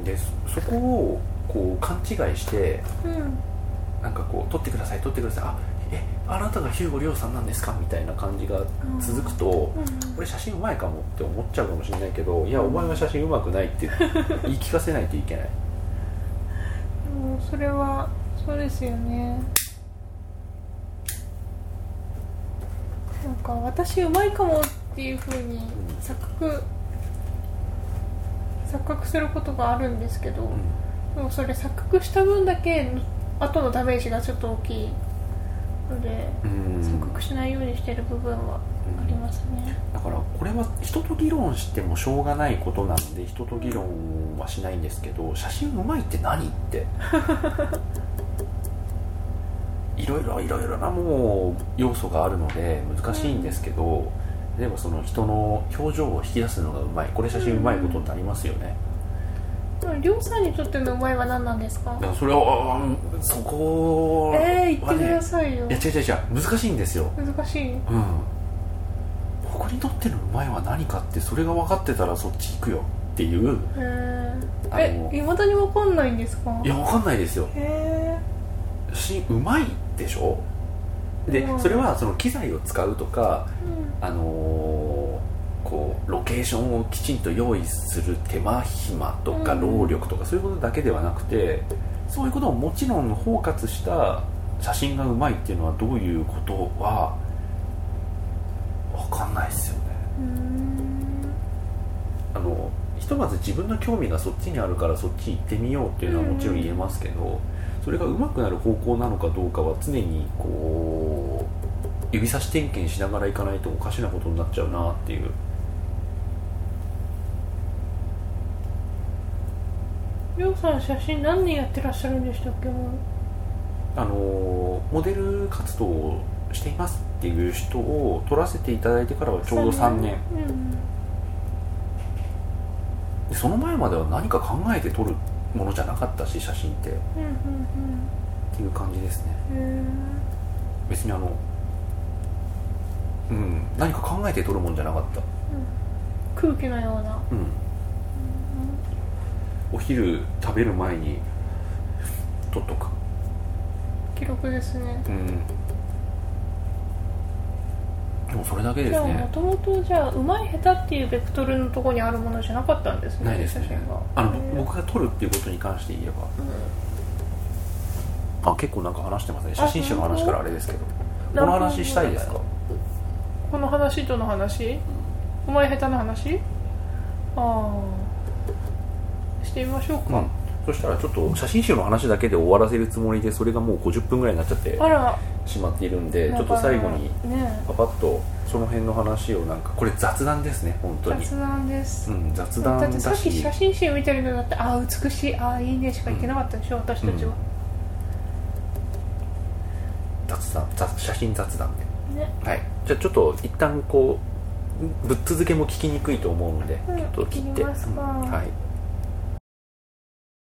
[SPEAKER 1] ん。でそそこをこう勘違いして
[SPEAKER 2] うん。
[SPEAKER 1] なんかこう撮ってください撮ってください。あえあなたがヒューゴ・リョウさんなんですかみたいな感じが続くと、
[SPEAKER 2] うん
[SPEAKER 1] 俺写真うまいかもって思っちゃうかもしれないけどいやお前は写真うまくないって言い聞かせないといけない。
[SPEAKER 2] でもそれはそうですよねなんか私うまいかもっていうふうに錯覚錯覚することがあるんですけど、でもそれ錯覚した分だけ後のダメージがちょっと大きいので
[SPEAKER 1] うん。
[SPEAKER 2] 錯覚しないようにしてる部分はありますね。
[SPEAKER 1] だからこれは人と議論してもしょうがないことなんで人と議論はしないんですけど写真うまいって何って。いろいろいろいろなもう要素があるので難しいんですけど、例えばその人の表情を引き出すのがうまい。これ写真うまいことになりますよね、
[SPEAKER 2] でもりょうさんにとってのうまいは何なんですか？
[SPEAKER 1] だからそれはうんそこは
[SPEAKER 2] えー、
[SPEAKER 1] ね
[SPEAKER 2] 言ってくださいよ。
[SPEAKER 1] いや違う違う違う。難しいんですよ。
[SPEAKER 2] 難しい？
[SPEAKER 1] うん。僕にとってのうまいは何かってそれが分かってたらそっち行くよっていう。
[SPEAKER 2] へえいまだにわかんないんですか？
[SPEAKER 1] いや分かんないですよ。
[SPEAKER 2] へ
[SPEAKER 1] しうまいでしょ？で、
[SPEAKER 2] うん。
[SPEAKER 1] それはその機材を使うとか
[SPEAKER 2] え
[SPEAKER 1] あのーこうロケーションをきちんと用意する手間暇とか
[SPEAKER 2] うん。
[SPEAKER 1] 労力とかそういうことだけではなくてそういうことをもちろん包括した写真がうまいっていうのはどういうことは分かんないですよね。
[SPEAKER 2] うん。
[SPEAKER 1] あのひとまず自分の興味がそっちにあるからそっち行ってみようっていうのはもちろん言えますけど、それが上手くなる方向なのかどうかは常にこう指差し点検しながら行かないとおかしなことになっちゃうなっていう。
[SPEAKER 2] りょうさん写真何年やってらっしゃるんでしたっけ？も
[SPEAKER 1] あのモデル活動をしていますっていう人を撮らせていただいてからは
[SPEAKER 2] う
[SPEAKER 1] ちょうど3年。
[SPEAKER 2] うん。
[SPEAKER 1] でその前までは何か考えて撮るものじゃなかったし写真って。っ
[SPEAKER 2] うん
[SPEAKER 1] ていう感じですね。別にあのうん。何か考えて撮るもんじゃなかった。
[SPEAKER 2] ー空気のような。
[SPEAKER 1] うん。お昼食べる前に撮っとく
[SPEAKER 2] 記録ですね。
[SPEAKER 1] うんでもそれだけで
[SPEAKER 2] じゃあも
[SPEAKER 1] すね。
[SPEAKER 2] ともとじゃあうまい下手っていうベクトルのところにあるものじゃなかったんですね
[SPEAKER 1] ないですね。あの僕が撮るっていうことに関して言えば。
[SPEAKER 2] うん。
[SPEAKER 1] あ結構なんか話してますね。写真集の話からあれですけど。この話したいですか？
[SPEAKER 2] この話との話？うまい下手の話？ああしてみましょうか、
[SPEAKER 1] うんそしたらちょっと写真集の話だけで終わらせるつもりでそれがもう50分ぐらいになっちゃって。
[SPEAKER 2] あら
[SPEAKER 1] しまっているんでちょっと最後に
[SPEAKER 2] ね。
[SPEAKER 1] パパッとその辺の話をなんかこれ雑談ですね本当に。
[SPEAKER 2] 雑談です、
[SPEAKER 1] うん雑談だ
[SPEAKER 2] だってさっき
[SPEAKER 1] し
[SPEAKER 2] 写真集見てるのだってああ美しいああいいねしか言ってなかったでしょ、私たちは、
[SPEAKER 1] 雑談雑写真雑談で。
[SPEAKER 2] ね。
[SPEAKER 1] はい。じゃあちょっと一旦こうぶっ続けも聞きにくいと思うので、
[SPEAKER 2] うん
[SPEAKER 1] ちょっと切って、はい